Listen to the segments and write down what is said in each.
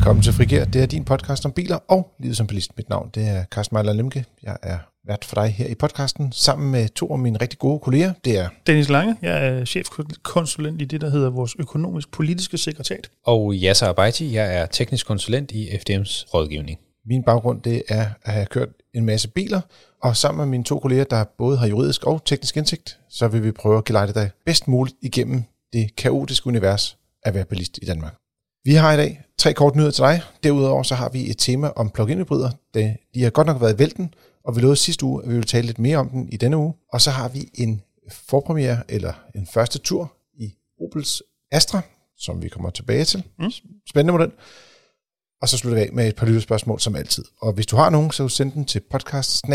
Velkommen til Frigær. Det er din podcast om biler og livet som bilist. Mit navn det er Carsten Mejler Lemke. Jeg er vært for dig her i podcasten sammen med to af mine rigtig gode kolleger. Det er Dennis Lange, jeg er chefkonsulent i det, der hedder vores økonomisk-politiske sekretariat. Og Yasser Abaiti, jeg er teknisk konsulent i FDM's rådgivning. min baggrund. Det er at have kørt en masse biler, og sammen med mine to kolleger, der både har juridisk og teknisk indsigt, så vil vi prøve at gelejte dig bedst muligt igennem det kaotiske univers at være bilist i Danmark. Vi har i dag tre kort nyheder til dig. Derudover så har vi et tema om plug-in hybrider. De har godt nok været i vælten, og vi lovede sidste uge, at vi ville tale lidt mere om den i denne uge. Og så har vi en forpremiere, eller en første tur i Opels Astra, som vi kommer tilbage til. Mm. Spændende model. Og så slutter vi af med et par lytterspørgsmål som altid. Og hvis du har nogen, så send den til podcast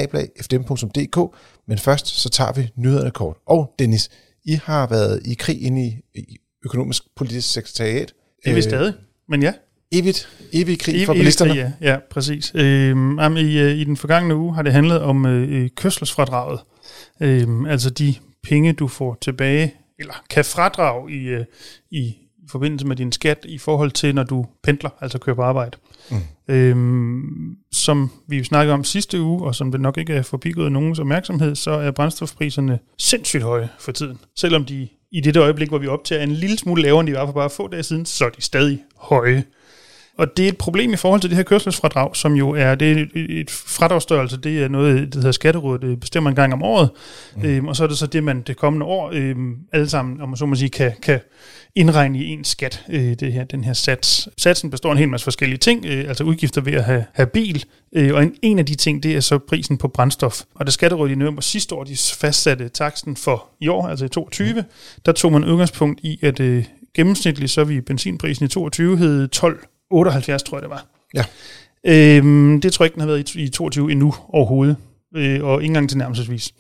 Men først så tager vi nyhederne kort. Og Dennis, I har været i krig inde i, i økonomisk politisk sekretariat. Det er vi stadig, men ja. Evigt, evig krig Evig- for evig bilisterne. krig, Ja, ja præcis. Øhm, jamen, i, øh, I den forgangne uge har det handlet om øh, kørselsfradraget. Øhm, altså de penge, du får tilbage, eller kan fradrage i, øh, i, forbindelse med din skat i forhold til, når du pendler, altså kører på arbejde. Mm. Øhm, som vi snakkede om sidste uge, og som det nok ikke er forbigået nogens opmærksomhed, så er brændstofpriserne sindssygt høje for tiden. Selvom de i dette øjeblik, hvor vi optager en lille smule lavere, end de var for bare få dage siden, så er de stadig høje. Og det er et problem i forhold til det her kørselsfradrag, som jo er, det er et, et fradragsstørrelse, det er noget, det hedder Skatterådet, det bestemmer en gang om året, mm. øhm, og så er det så det, man det kommende år øhm, alle sammen, om man så må sige, kan, kan indregne i en skat, øh, det her, den her sats. Satsen består af en hel masse forskellige ting, øh, altså udgifter ved at have, have bil, øh, og en, en af de ting, det er så prisen på brændstof. Og da Skatterådet i november sidste år, de fastsatte taksten for i år, altså i 22, der tog man udgangspunkt i, at øh, gennemsnitligt, så vi benzinprisen i 22 hed 12 78, tror jeg det var. Ja. Øhm, det tror jeg ikke, den har været i, i 22 endnu overhovedet. Øh, og ikke engang til nærmelsesvis.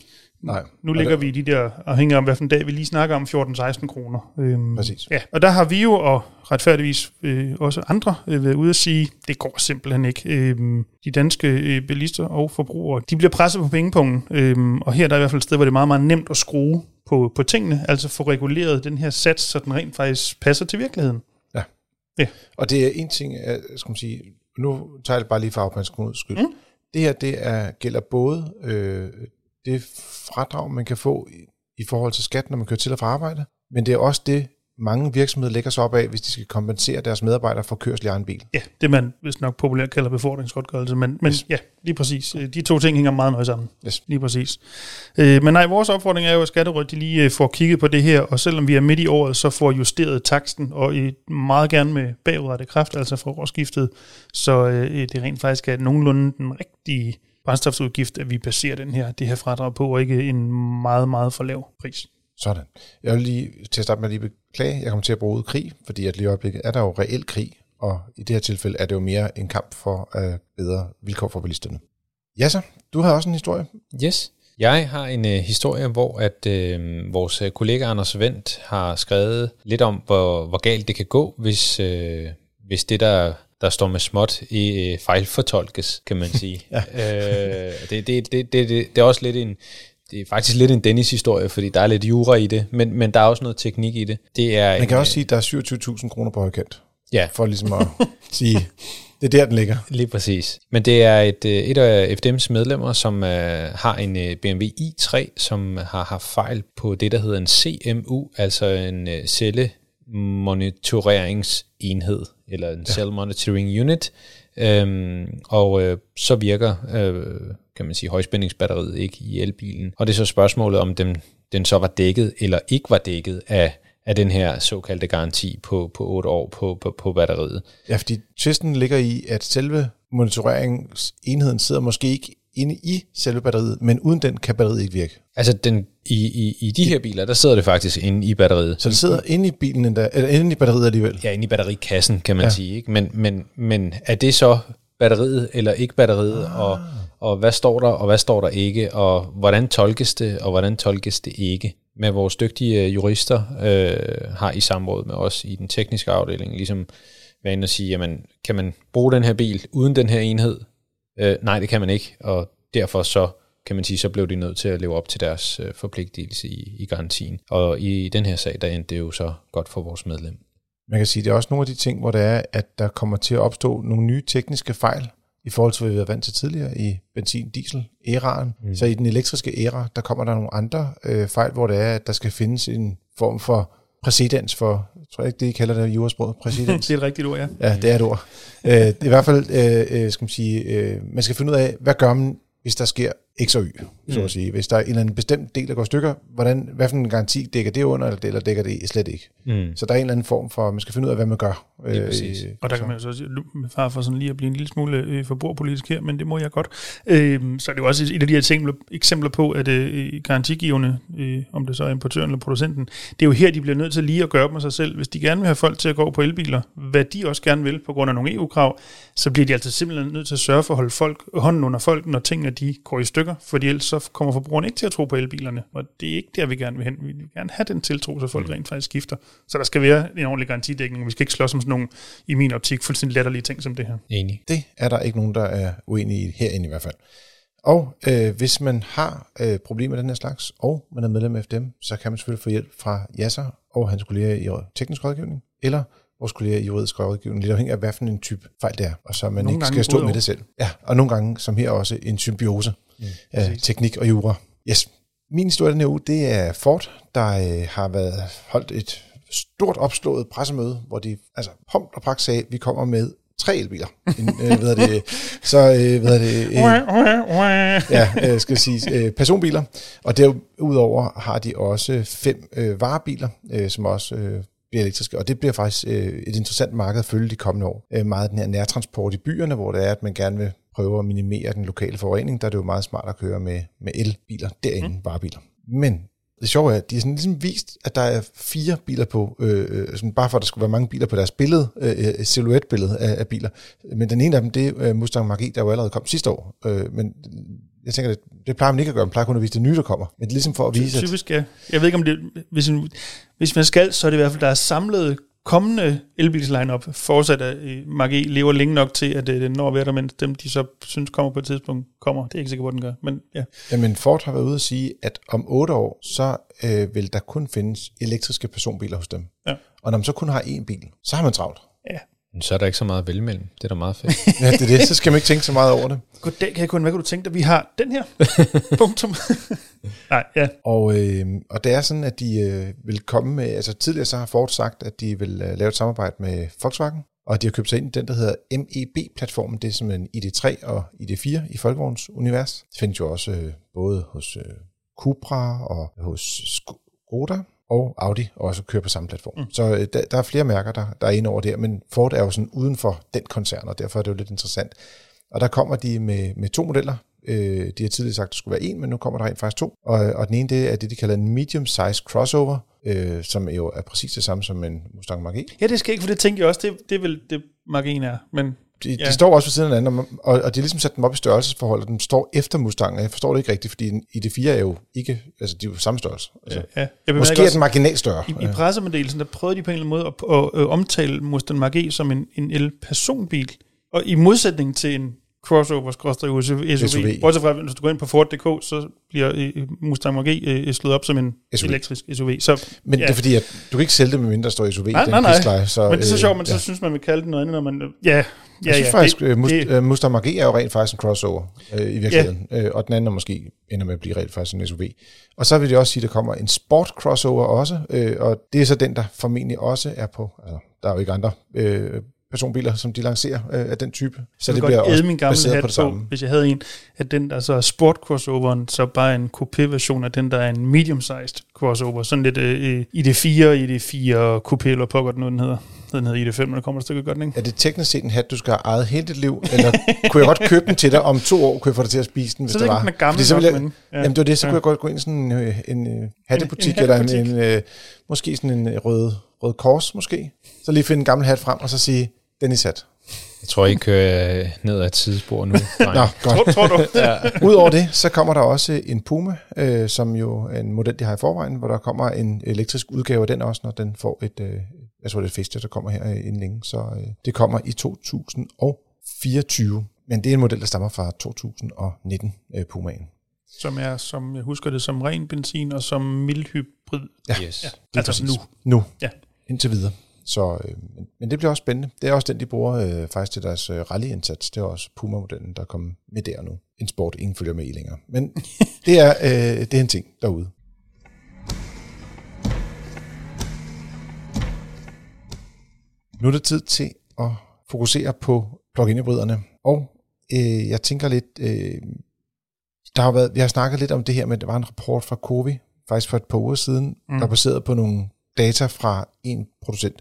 Nej. Nu ligger vi i de der, afhængig af hvilken dag vi lige snakker om, 14-16 kroner. Øhm, Præcis. Ja, og der har vi jo, og retfærdigvis øh, også andre, øh, været ude at sige, det går simpelthen ikke. Øhm, de danske øh, bilister og forbrugere, de bliver presset på pengepungen, øhm, og her er der i hvert fald et sted, hvor det er meget, meget nemt at skrue på, på tingene, altså få reguleret den her sats, så den rent faktisk passer til virkeligheden. Og det er en ting, jeg skal man sige, nu tager jeg bare lige for afpasningskodens skyld. Mm. Mm. Det her, det er, gælder både øh, det fradrag, man kan få i, i forhold til skat, når man kører til og fra arbejde, men det er også det, mange virksomheder lægger sig op af, hvis de skal kompensere deres medarbejdere for kørsel i egen bil. Ja, det man vist nok populært kalder befordringsgodtgørelse, men, men Yes. ja, lige præcis. Øh, De to ting hænger meget nøje sammen. Yes. Lige præcis. Øh, men nej, vores opfordring er jo, at Skatterådet de lige øh, får kigget på det her, og selvom vi er midt i året, så får justeret taksten, og øh, meget gerne med bagudrettet kraft, altså fra årsskiftet, så øh, det rent faktisk er nogenlunde den rigtige brændstofsudgift, at vi baserer den her, det her fradrag på, og ikke en meget, meget for lav pris. Sådan. Jeg vil lige til at starte med at lige beklage, jeg kommer til at bruge krig, fordi at lige i øjeblikket er der jo reel krig, og i det her tilfælde er det jo mere en kamp for uh, bedre vilkår for bilisterne. Ja så, du har også en historie. Yes. Jeg har en øh, historie, hvor at øh, vores øh, kollega Anders Vendt har skrevet lidt om, hvor, hvor galt det kan gå, hvis, øh, hvis det, der, der står med småt, i øh, fejlfortolkes, kan man sige. ja. øh, det, det, det, det, det, det er også lidt en, det er faktisk lidt en Dennis-historie, fordi der er lidt jura i det, men, men der er også noget teknik i det. Det er Man en, kan også øh, sige, at der er 27.000 kroner på højkant, Ja, for ligesom at sige, det er der, den ligger. Lige præcis. Men det er et, øh, et af FDM's medlemmer, som øh, har en øh, BMW i3, som har haft fejl på det, der hedder en CMU, altså en øh, cellemonitoriseringsenhed, eller en ja. Cell Monitoring Unit. Øhm, og øh, så virker, øh, kan man sige, højspændingsbatteriet ikke i elbilen. Og det er så spørgsmålet, om den, den så var dækket eller ikke var dækket af, af den her såkaldte garanti på, på 8 år på, på, på batteriet. Ja, fordi tvisten ligger i, at selve monitoreringsenheden sidder måske ikke inde i selve batteriet, men uden den kan batteriet ikke virke. Altså den, i, i, i de her biler, der sidder det faktisk inde i batteriet. Så det sidder inde i bilen, endda, eller inde i batteriet alligevel. Ja, inde i batterikassen, kan man ja. Sige. Ikke? Men, men, men er det så batteriet eller ikke batteriet, ah. og, og hvad står der, og hvad står der ikke, og hvordan tolkes det, og hvordan tolkes det ikke? Med vores dygtige jurister øh, har i samråd med os i den tekniske afdeling, ligesom været inde og sige, jamen, kan man bruge den her bil uden den her enhed? Øh, nej, det kan man ikke, og derfor så kan man sige, så blev de nødt til at leve op til deres øh, forpligtelse i, i garantien. Og i den her sag, der endte det jo så godt for vores medlem. Man kan sige, det er også nogle af de ting, hvor det er, at der kommer til at opstå nogle nye tekniske fejl, i forhold til, hvad vi har vant til tidligere i benzin-diesel-æraen. Mm. Så i den elektriske æra, der kommer der nogle andre øh, fejl, hvor det er, at der skal findes en form for præcedens for, jeg tror ikke, det I kalder det i jurasproget, præcedens. det er et rigtigt ord, ja. Ja, det er et ord. øh, i hvert fald, øh, øh, skal man sige, øh, man skal finde ud af, hvad gør man, hvis der sker X og Y, så Mm. at sige. Hvis der er en eller anden bestemt del, der går i stykker, hvordan, hvad for en garanti dækker det under, eller, eller dækker det slet ikke? Mm. Så der er en eller anden form for, man skal finde ud af, hvad man gør. Lige præcis. øh, Og der kan man jo så sige, far for sådan lige at blive en lille smule øh, forbrugerpolitisk her, men det må jeg godt. Øh, så er det jo også et af de her eksempler, eksempler på, at øh, garantigiverne, øh, om det så er importøren eller producenten, det er jo her, de bliver nødt til lige at gøre op med sig selv. Hvis de gerne vil have folk til at gå på elbiler, hvad de også gerne vil på grund af nogle EU-krav, så bliver de altså simpelthen nødt til at sørge for at holde folk, hånden under folk, når tingene de går i stykker, fordi ellers så kommer forbrugerne ikke til at tro på elbilerne. Og det er ikke der, vi gerne vil hen. Vi vil gerne have den tiltro, så folk rent faktisk skifter. Så der skal være en ordentlig garantidækning. Vi skal ikke slås om sådan nogle, i min optik, fuldstændig latterlige ting som det her. Enig. Det er der ikke nogen, der er uenige i herinde i hvert fald. Og øh, hvis man har øh, problemer af den her slags, og man er medlem af FDM, så kan man selvfølgelig få hjælp fra Yasser og hans kolleger i teknisk rådgivning, eller vores kolleger i juridisk rådgivning, lidt afhængig af, hvad for en type fejl det er, og så man Nogle ikke skal stå med det selv. Ja, og nogle gange, som her også, en symbiose mm, af teknik og jura. Yes. Min historie den her uge, det er Ford, der øh, har været holdt et stort opslået pressemøde, hvor de altså pomp og pragt sagde, vi kommer med tre elbiler. En, øh, hvad er det, så øh, hvad er det, øh, ja, øh, skal jeg sige, øh, personbiler. Og derudover har de også fem øh, varebiler, øh, som også øh, bliver elektriske. Og det bliver faktisk øh, et interessant marked at følge de kommende år. Øh, meget den her nærtransport i byerne, hvor det er, at man gerne vil prøve at minimere den lokale forurening, der er det jo meget smart at køre med, med elbiler derinde, mm. varebiler. Men det sjove er, at de har sådan ligesom vist, at der er fire biler på, øh, øh, sådan bare for at der skulle være mange biler på deres billede, øh, øh, silhuetbillede af, af biler. Men den ene af dem, det er øh, Mustang Mach-E, der jo allerede kom sidste år. Øh, men jeg tænker, det, det plejer man ikke at gøre. Man plejer kun at vise det nye, der kommer. Men det er ligesom for at vise, at Typisk, ja. Jeg ved ikke, om det... Hvis, en, hvis man skal, så er det i hvert fald, der er samlet kommende elbils lineup fortsat at øh, Mach-E lever længe nok til, at øh, den når at der, mens dem, de så synes kommer på et tidspunkt, kommer. Det er ikke sikker på, at den gør. Men ja, Jamen Ford har været ude at sige, at om otte år, så øh, vil der kun findes elektriske personbiler hos dem. Ja. Og når man så kun har én bil, så har man travlt. ja. Men Så er der ikke så meget at vælge mellem. Det er da meget fedt. Ja, det er det. Så skal man ikke tænke så meget over det. Goddag, kan jeg kun, hvad kunne du tænke dig? Vi har den her. Punktum. Nej, ja. Og, øh, og det er sådan, at de øh, vil komme med, altså tidligere så har Ford sagt, at de vil øh, lave et samarbejde med Volkswagen, og de har købt sig ind i den, der hedder MEB-platformen. Det er som en ID3 og ID4 i Folkevogns univers. Det findes jo også øh, både hos øh, Cupra og hos Skoda og Audi også kører på samme platform. Mm. Så øh, der, der er flere mærker, der, der er inde over der, men Ford er jo sådan uden for den koncern, og derfor er det jo lidt interessant. Og der kommer de med, med to modeller. Øh, de har tidligere sagt, at der skulle være en, men nu kommer der rent faktisk to. Og, og den ene, det er det, de kalder en medium-size crossover, øh, som jo er præcis det samme som en Mustang Mach-E. Ja, det skal ikke, for det tænker jeg også, det, det er vel det Mach-E er. Men De, ja. Ja. de står også ved siden af hinanden, og, og, de har ligesom sat dem op i størrelsesforhold, og den står efter Mustangen. Jeg forstår det ikke rigtigt, fordi ID4 er jo ikke, altså de er jo samme størrelse. Altså, ja, jeg bemærker Måske er den marginalt større. I, i pressemeddelelsen, der prøvede de på en eller anden måde at, at, at omtale Mustang Mach-E som en, en el-personbil. Og i modsætning til en crossover SUV, SUV. SUV. Bortset fra, hvis du går ind på Ford.dk, så bliver øh, Mustang Mach-E øh, slået op som en SUV. elektrisk SUV. Så, Men ja. det er fordi, at du kan ikke sælge det, med mindre der står SUV Nej, den nej, nej. prisleje, Så, Men det er så øh, sjovt, man ja. så synes, man vil kalde det noget andet, når man... Ja, ja, Jeg synes ja, faktisk, det, Must, det, Mustang Mach-E er jo rent faktisk en crossover øh, i virkeligheden, ja. øh, og den anden er måske ender med at blive rent faktisk en SUV. Og så vil det også sige, at der kommer en sport crossover også, øh, og det er så den, der formentlig også er på, altså, der er jo ikke andre øh, personbiler, som de lancerer øh, af den type. Så jeg det bliver også min gamle hat på på, det samme. hvis jeg havde en, at den der så er sport crossoveren, så bare en coupé-version af den, der er en medium-sized crossover. Sådan lidt øh, ID4, ID4 coupé, eller den nu, den hedder. Den hedder ID5, når der kommer et stykke godt, ikke? Er det teknisk set en hat, du skal have ejet hele dit liv, eller kunne jeg godt købe den til dig om to år, kunne jeg få dig til at spise den, hvis Så det det var? er gammel Fordi så nok, ville jeg, men... Ja. Jamen det var det, så Ja. kunne jeg godt gå ind i sådan en, øh, en øh, hattebutik, En- en eller en, hattebutik. en, øh, måske sådan en rød, rød kors måske. Så lige finde en gammel hat frem, og så sige, den er sat. Jeg tror, I kører øh, ned ad et sidespor nu. Nå, godt. Tror, tror du? ja. Udover det, så kommer der også en Puma, øh, som jo er en model, de har i forvejen, hvor der kommer en elektrisk udgave af den også, når den får et, øh, jeg tror det er et der kommer her inden længe. Så øh, det kommer i 2024. Men det er en model, der stammer fra 2019, øh, Pumaen. Som er, som jeg husker det, som ren benzin og som mild hybrid. Ja. Yes. Ja, Ja. altså præcis. nu. Nu. Ja. Indtil videre. Så, øh, men, men det bliver også spændende. Det er også den, de bruger øh, faktisk til deres øh, rallyindsats. Det er også Puma-modellen, der er kommet med der nu. En sport, ingen følger med i længere. Men det er, øh, det er en ting derude. Nu er det tid til at fokusere på plug-in-hybriderne. Og øh, jeg tænker lidt, øh, der har været, vi har snakket lidt om det her at der var en rapport fra Covi, faktisk for et par uger siden, mm. der er baseret på nogle data fra en producent.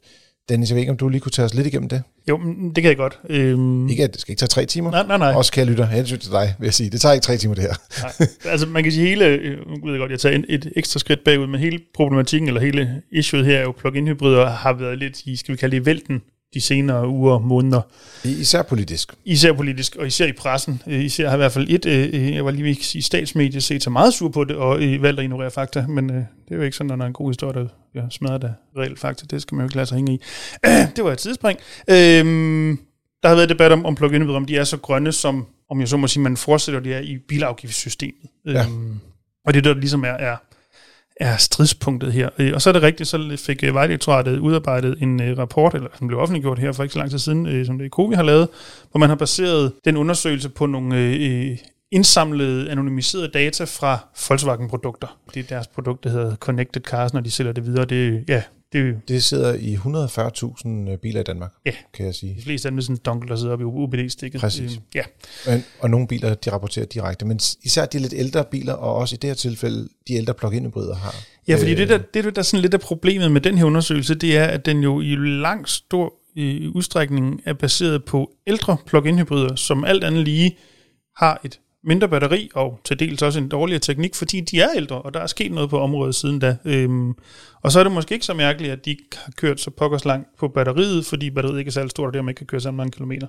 Dennis, jeg ved ikke, om du lige kunne tage os lidt igennem det? Jo, det kan jeg godt. Øhm, Ikke, at det skal ikke tage tre timer. Nej, nej, nej. Også kan jeg lytte hensyn til dig, vil jeg sige. Det tager ikke tre timer, det her. Nej. Altså man kan sige hele, øh, nu ved jeg godt, jeg tager et, ekstra skridt bagud, men hele problematikken, eller hele issueet her, er jo plug-in hybrider, har været lidt i, skal vi kalde det, vælten de senere uger og måneder. Især politisk. Især politisk, og især i pressen. Øh, Især har i hvert fald et, øh, jeg var lige ved at sige, statsmedier set sig meget sur på det, og øh, valgt at ignorere fakta, men øh, det er jo ikke sådan, når der er en god historie, der ja, smadrer det reelt fakta. Det skal man jo ikke lade sig hænge i. det var et tidsspring. Øh, der har været debat om, om plug-in om de er så grønne, som om jeg så må sige, man fortsætter det er i bilafgiftssystemet. Ja. Øhm, og det er der ligesom er, er, er stridspunktet her. Øh, og så er det rigtigt, så fik øh, Vejdirektoratet udarbejdet en øh, rapport, eller som blev offentliggjort her for ikke så lang tid siden, som det Kovi har lavet, hvor man har baseret den undersøgelse på nogle indsamlede, anonymiserede data fra Volkswagen-produkter. Det er deres produkt, der hedder Connected Cars, når de sælger det videre. Det, ja, det er Det sidder i 140.000 biler i Danmark, Ja. kan jeg sige. de fleste af dem sådan en dongle, der sidder oppe i UBD-stikket. Præcis. Øh, Ja, Og, og nogle biler, de rapporterer direkte, men især de lidt ældre biler, og også i det her tilfælde, de ældre plug-in hybrider har. Ja, fordi Øh, det, der, det, der, sådan lidt af problemet med den her undersøgelse, det er, at den jo i langt stor øh, udstrækning er baseret på ældre plug-in hybrider, som alt andet lige har et mindre batteri og til dels også en dårligere teknik, fordi de er ældre, og der er sket noget på området siden da. Øhm, og så er det måske ikke så mærkeligt, at de ikke har kørt så pokkers langt på batteriet, fordi batteriet ikke er særlig stort, og dermed ikke kan køre så mange kilometer.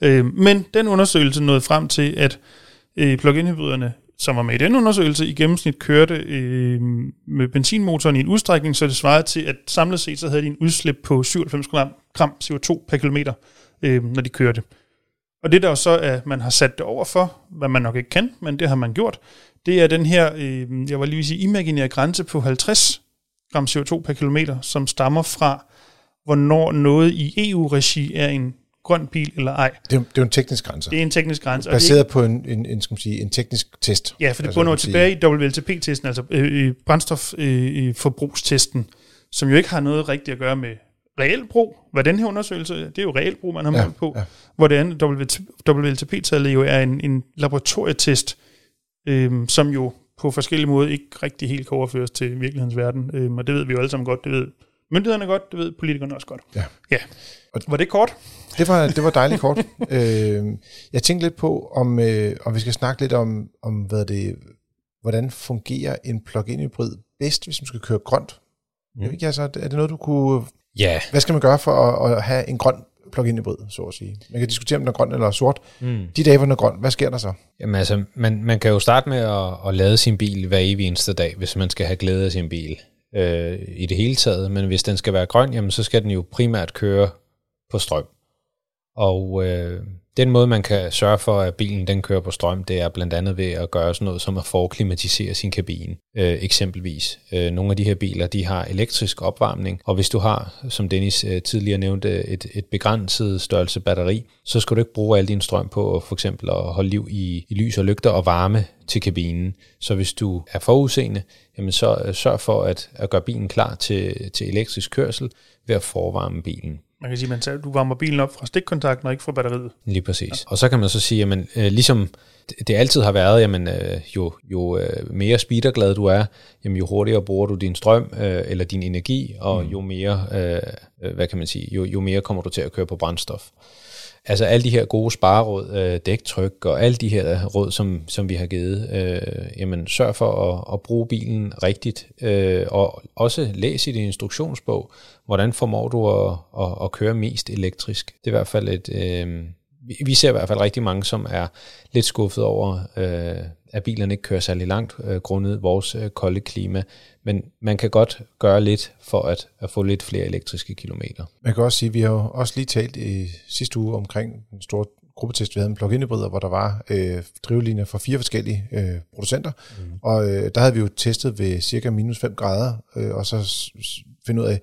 Øhm, men den undersøgelse nåede frem til, at øh, plug-in hybriderne, som var med i den undersøgelse, i gennemsnit kørte øh, med benzinmotoren i en udstrækning, så det svarede til, at samlet set så havde de en udslip på 97 gram, CO2 per kilometer, øh, når de kørte. Og det der jo så er, man har sat det over for, hvad man nok ikke kan, men det har man gjort, det er den her, øh, jeg var lige vil sige, imaginære grænse på 50 gram CO2 per kilometer, som stammer fra, hvornår noget i EU-regi er en grøn bil eller ej. Det er, det er en teknisk grænse. Det er en teknisk grænse. og det Baseret på en, en, en, skal man sige, en teknisk test. Ja, for det Altså, bunder tilbage i WLTP-testen, altså øh, brændstofforbrugstesten, som jo ikke har noget rigtigt at gøre med reel brug. Hvad den her undersøgelse, det er jo reel brug, man har Ja, målt på. ja. Hvor det andet WLTP-tallet jo er en, en laboratorietest, øh, som jo på forskellige måder ikke rigtig helt kan overføres til virkelighedens verden. Øh, og det ved vi jo alle sammen godt. Det ved myndighederne godt, det ved politikerne også godt. Ja. ja. Var det kort? Det var, det var dejligt kort. øh, jeg tænkte lidt på, om, øh, om vi skal snakke lidt om, om hvad det, hvordan fungerer en plug-in hybrid bedst, hvis man skal køre grønt. Mm. Jeg ved ikke, altså, er det noget, du kunne... Ja, Hvad skal man gøre for at, at have en grøn plug-in hybrid, så at sige? Man kan diskutere, om den er grøn eller sort. Mm. De dage, hvor den er grøn, hvad sker der så? Jamen altså, man, man kan jo starte med at, at lade sin bil hver evig eneste dag, hvis man skal have glæde af sin bil øh, i det hele taget. Men hvis den skal være grøn, jamen så skal den jo primært køre på strøm. Og øh, den måde, man kan sørge for, at bilen den kører på strøm, det er blandt andet ved at gøre sådan noget som at forklimatisere sin kabine. Øh, eksempelvis. Øh, nogle af de her biler, de har elektrisk opvarmning, og hvis du har, som Dennis øh, tidligere nævnte, et, et begrænset størrelse batteri, så skal du ikke bruge al din strøm på for eksempel at holde liv i, i lys og lygter og varme til kabinen. Så hvis du er forudseende, jamen så øh, sørg for at, at gøre bilen klar til, til elektrisk kørsel ved at forvarme bilen. Man kan sige, at du varmer bilen op fra stikkontakten og ikke fra batteriet. Lige præcis. Ja. Og så kan man så sige, jamen, øh, ligesom det- altid har været, jamen, øh, jo, jo øh, mere speederglad du er, jamen, jo hurtigere bruger du din strøm øh, eller din energi, og mm. jo mere, øh, hvad kan man sige, jo, jo mere kommer du til at køre på brændstof. Altså alle de her gode spareråd, øh, dæktryk og alle de her øh, råd, som, som vi har givet, øh, jamen sørg for at, at bruge bilen rigtigt, øh, og også læs i din instruktionsbog, hvordan formår du at, at, at køre mest elektrisk. Det er i hvert fald et, øh, vi- ser i hvert fald rigtig mange, som er lidt skuffet over, øh, at bilerne ikke kører særlig langt, øh, grundet vores øh, kolde klima. Men man kan godt gøre lidt for at, at få lidt flere elektriske kilometer. Man kan også sige, at vi har jo også lige talt i sidste uge omkring den store gruppetest, vi havde med plug-in hybrider, hvor der var øh, drivlinjer fra fire forskellige øh, producenter. Mm. Og øh, der havde vi jo testet ved cirka minus 5 grader, øh, og så finde ud af,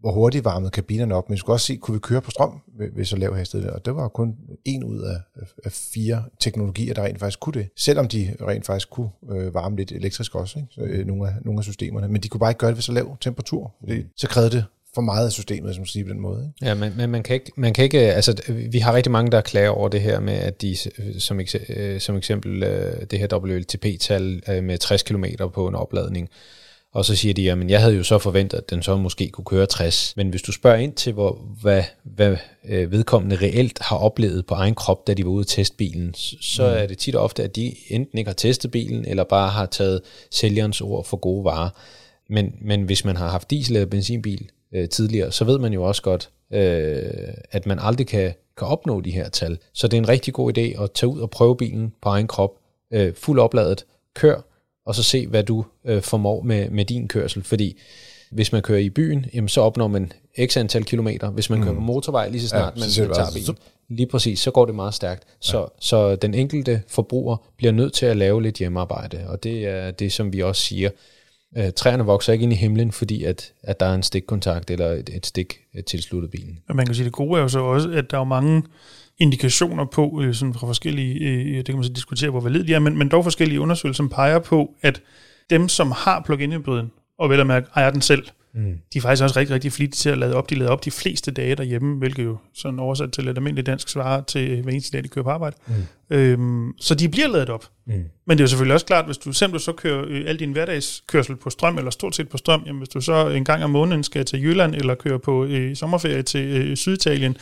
hvor hurtigt varmede kabinerne op, men vi skulle også se, kunne vi køre på strøm ved, ved så lav hastighed. Og det var kun en ud af, af fire teknologier, der rent faktisk kunne det. Selvom de rent faktisk kunne øh, varme lidt elektrisk også, ikke? Så, øh, nogle, af, nogle af systemerne. Men de kunne bare ikke gøre det ved så lav temperatur. Fordi så krævede det for meget af systemet, som man siger på den måde. Ikke? Ja, men, men man, kan ikke, man kan ikke, altså vi har rigtig mange, der klager over det her med, at de, som, ekse, som eksempel øh, det her WLTP-tal øh, med 60 km på en opladning, og så siger de, at jeg havde jo så forventet, at den så måske kunne køre 60. Men hvis du spørger ind til, hvor, hvad, hvad øh, vedkommende reelt har oplevet på egen krop, da de var ude at teste bilen, så mm. er det tit og ofte, at de enten ikke har testet bilen, eller bare har taget sælgerens ord for gode varer. Men, men hvis man har haft diesel- eller benzinbil øh, tidligere, så ved man jo også godt, øh, at man aldrig kan, kan opnå de her tal. Så det er en rigtig god idé at tage ud og prøve bilen på egen krop, øh, fuld opladet, kør, og så se, hvad du øh, formår med, med din kørsel. Fordi hvis man kører i byen, jamen, så opnår man x antal kilometer. Hvis man mm. kører på motorvej, lige så snart ja, man så tager bilen, lige præcis, så går det meget stærkt. Så, ja. så den enkelte forbruger bliver nødt til at lave lidt hjemmearbejde, og det er det, som vi også siger. Øh, træerne vokser ikke ind i himlen, fordi at, at der er en stikkontakt eller et, et stik øh, tilsluttet bilen. Og man kan sige, det gode er jo så også, at der er mange indikationer på, øh, sådan fra forskellige, øh, det kan man så diskutere, hvor valid de er, men, men dog forskellige undersøgelser, som peger på, at dem, som har plug-in hybriden, og vel at mærke ejer den selv, mm. de er faktisk også rigtig, rigtig flittige til at lade op. De lader op de fleste dage derhjemme, hvilket jo sådan oversat til et almindeligt dansk svarer til hver eneste dag, de kører på arbejde. Mm. Øhm, så de bliver lavet op. Mm. Men det er jo selvfølgelig også klart, hvis du simpelthen så kører øh, al din hverdagskørsel på strøm, eller stort set på strøm, jamen hvis du så en gang om måneden skal til Jylland, eller køre på øh, sommerferie til øh, Syditalien,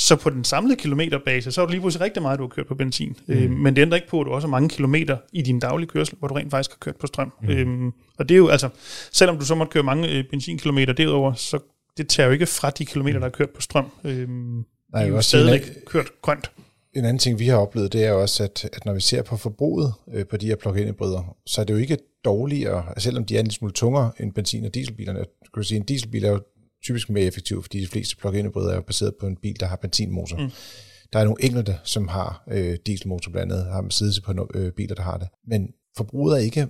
så på den samlede kilometerbase, så er du lige pludselig rigtig meget, du har kørt på benzin. Mm. Øh, men det ændrer ikke på, at du også har mange kilometer i din daglige kørsel, hvor du rent faktisk har kørt på strøm. Mm. Øhm, og det er jo altså, selvom du så måtte køre mange øh, benzinkilometer derover, så det tager jo ikke fra de kilometer, der er kørt på strøm. Øhm, Nej, det er jo stadig kørt grønt. En anden ting, vi har oplevet, det er også, at, at når vi ser på forbruget øh, på de her plug-in hybrider, så er det jo ikke dårligere, selvom de er en lille smule tungere end benzin- og dieselbilerne. Jeg kan sige, en dieselbil er jo typisk mere effektiv, fordi de fleste plug-in hybrider er baseret på en bil, der har benzinmotor. Mm. Der er nogle enkelte, som har øh, dieselmotor blandt andet, har siddet på nogle, øh, biler, der har det. Men forbruget er ikke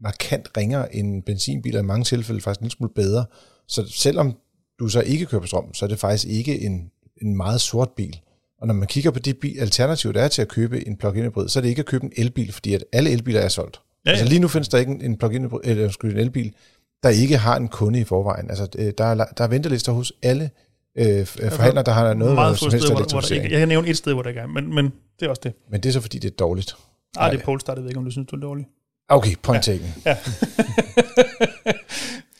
markant ringere end benzinbiler, i mange tilfælde faktisk en lille smule bedre. Så selvom du så ikke kører på strøm, så er det faktisk ikke en, en meget sort bil. Og når man kigger på de bil, alternativer, der er til at købe en plug-in hybrid, så er det ikke at købe en elbil, fordi at alle elbiler er solgt. Ja, ja. Altså lige nu findes der ikke en, plug-in eller en elbil, der ikke har en kunde i forvejen. Altså, øh, der er, der er ventelister hos alle øh, forhandlere, der har noget meget få steder, hvor, hvor der ikke, Jeg kan nævne et sted, hvor der ikke er, men, men det er også det. Men det er så, fordi det er dårligt. Ah, det er Polestar, det ved ikke, om du synes, det er dårligt. Okay, point ja. taken. Ja.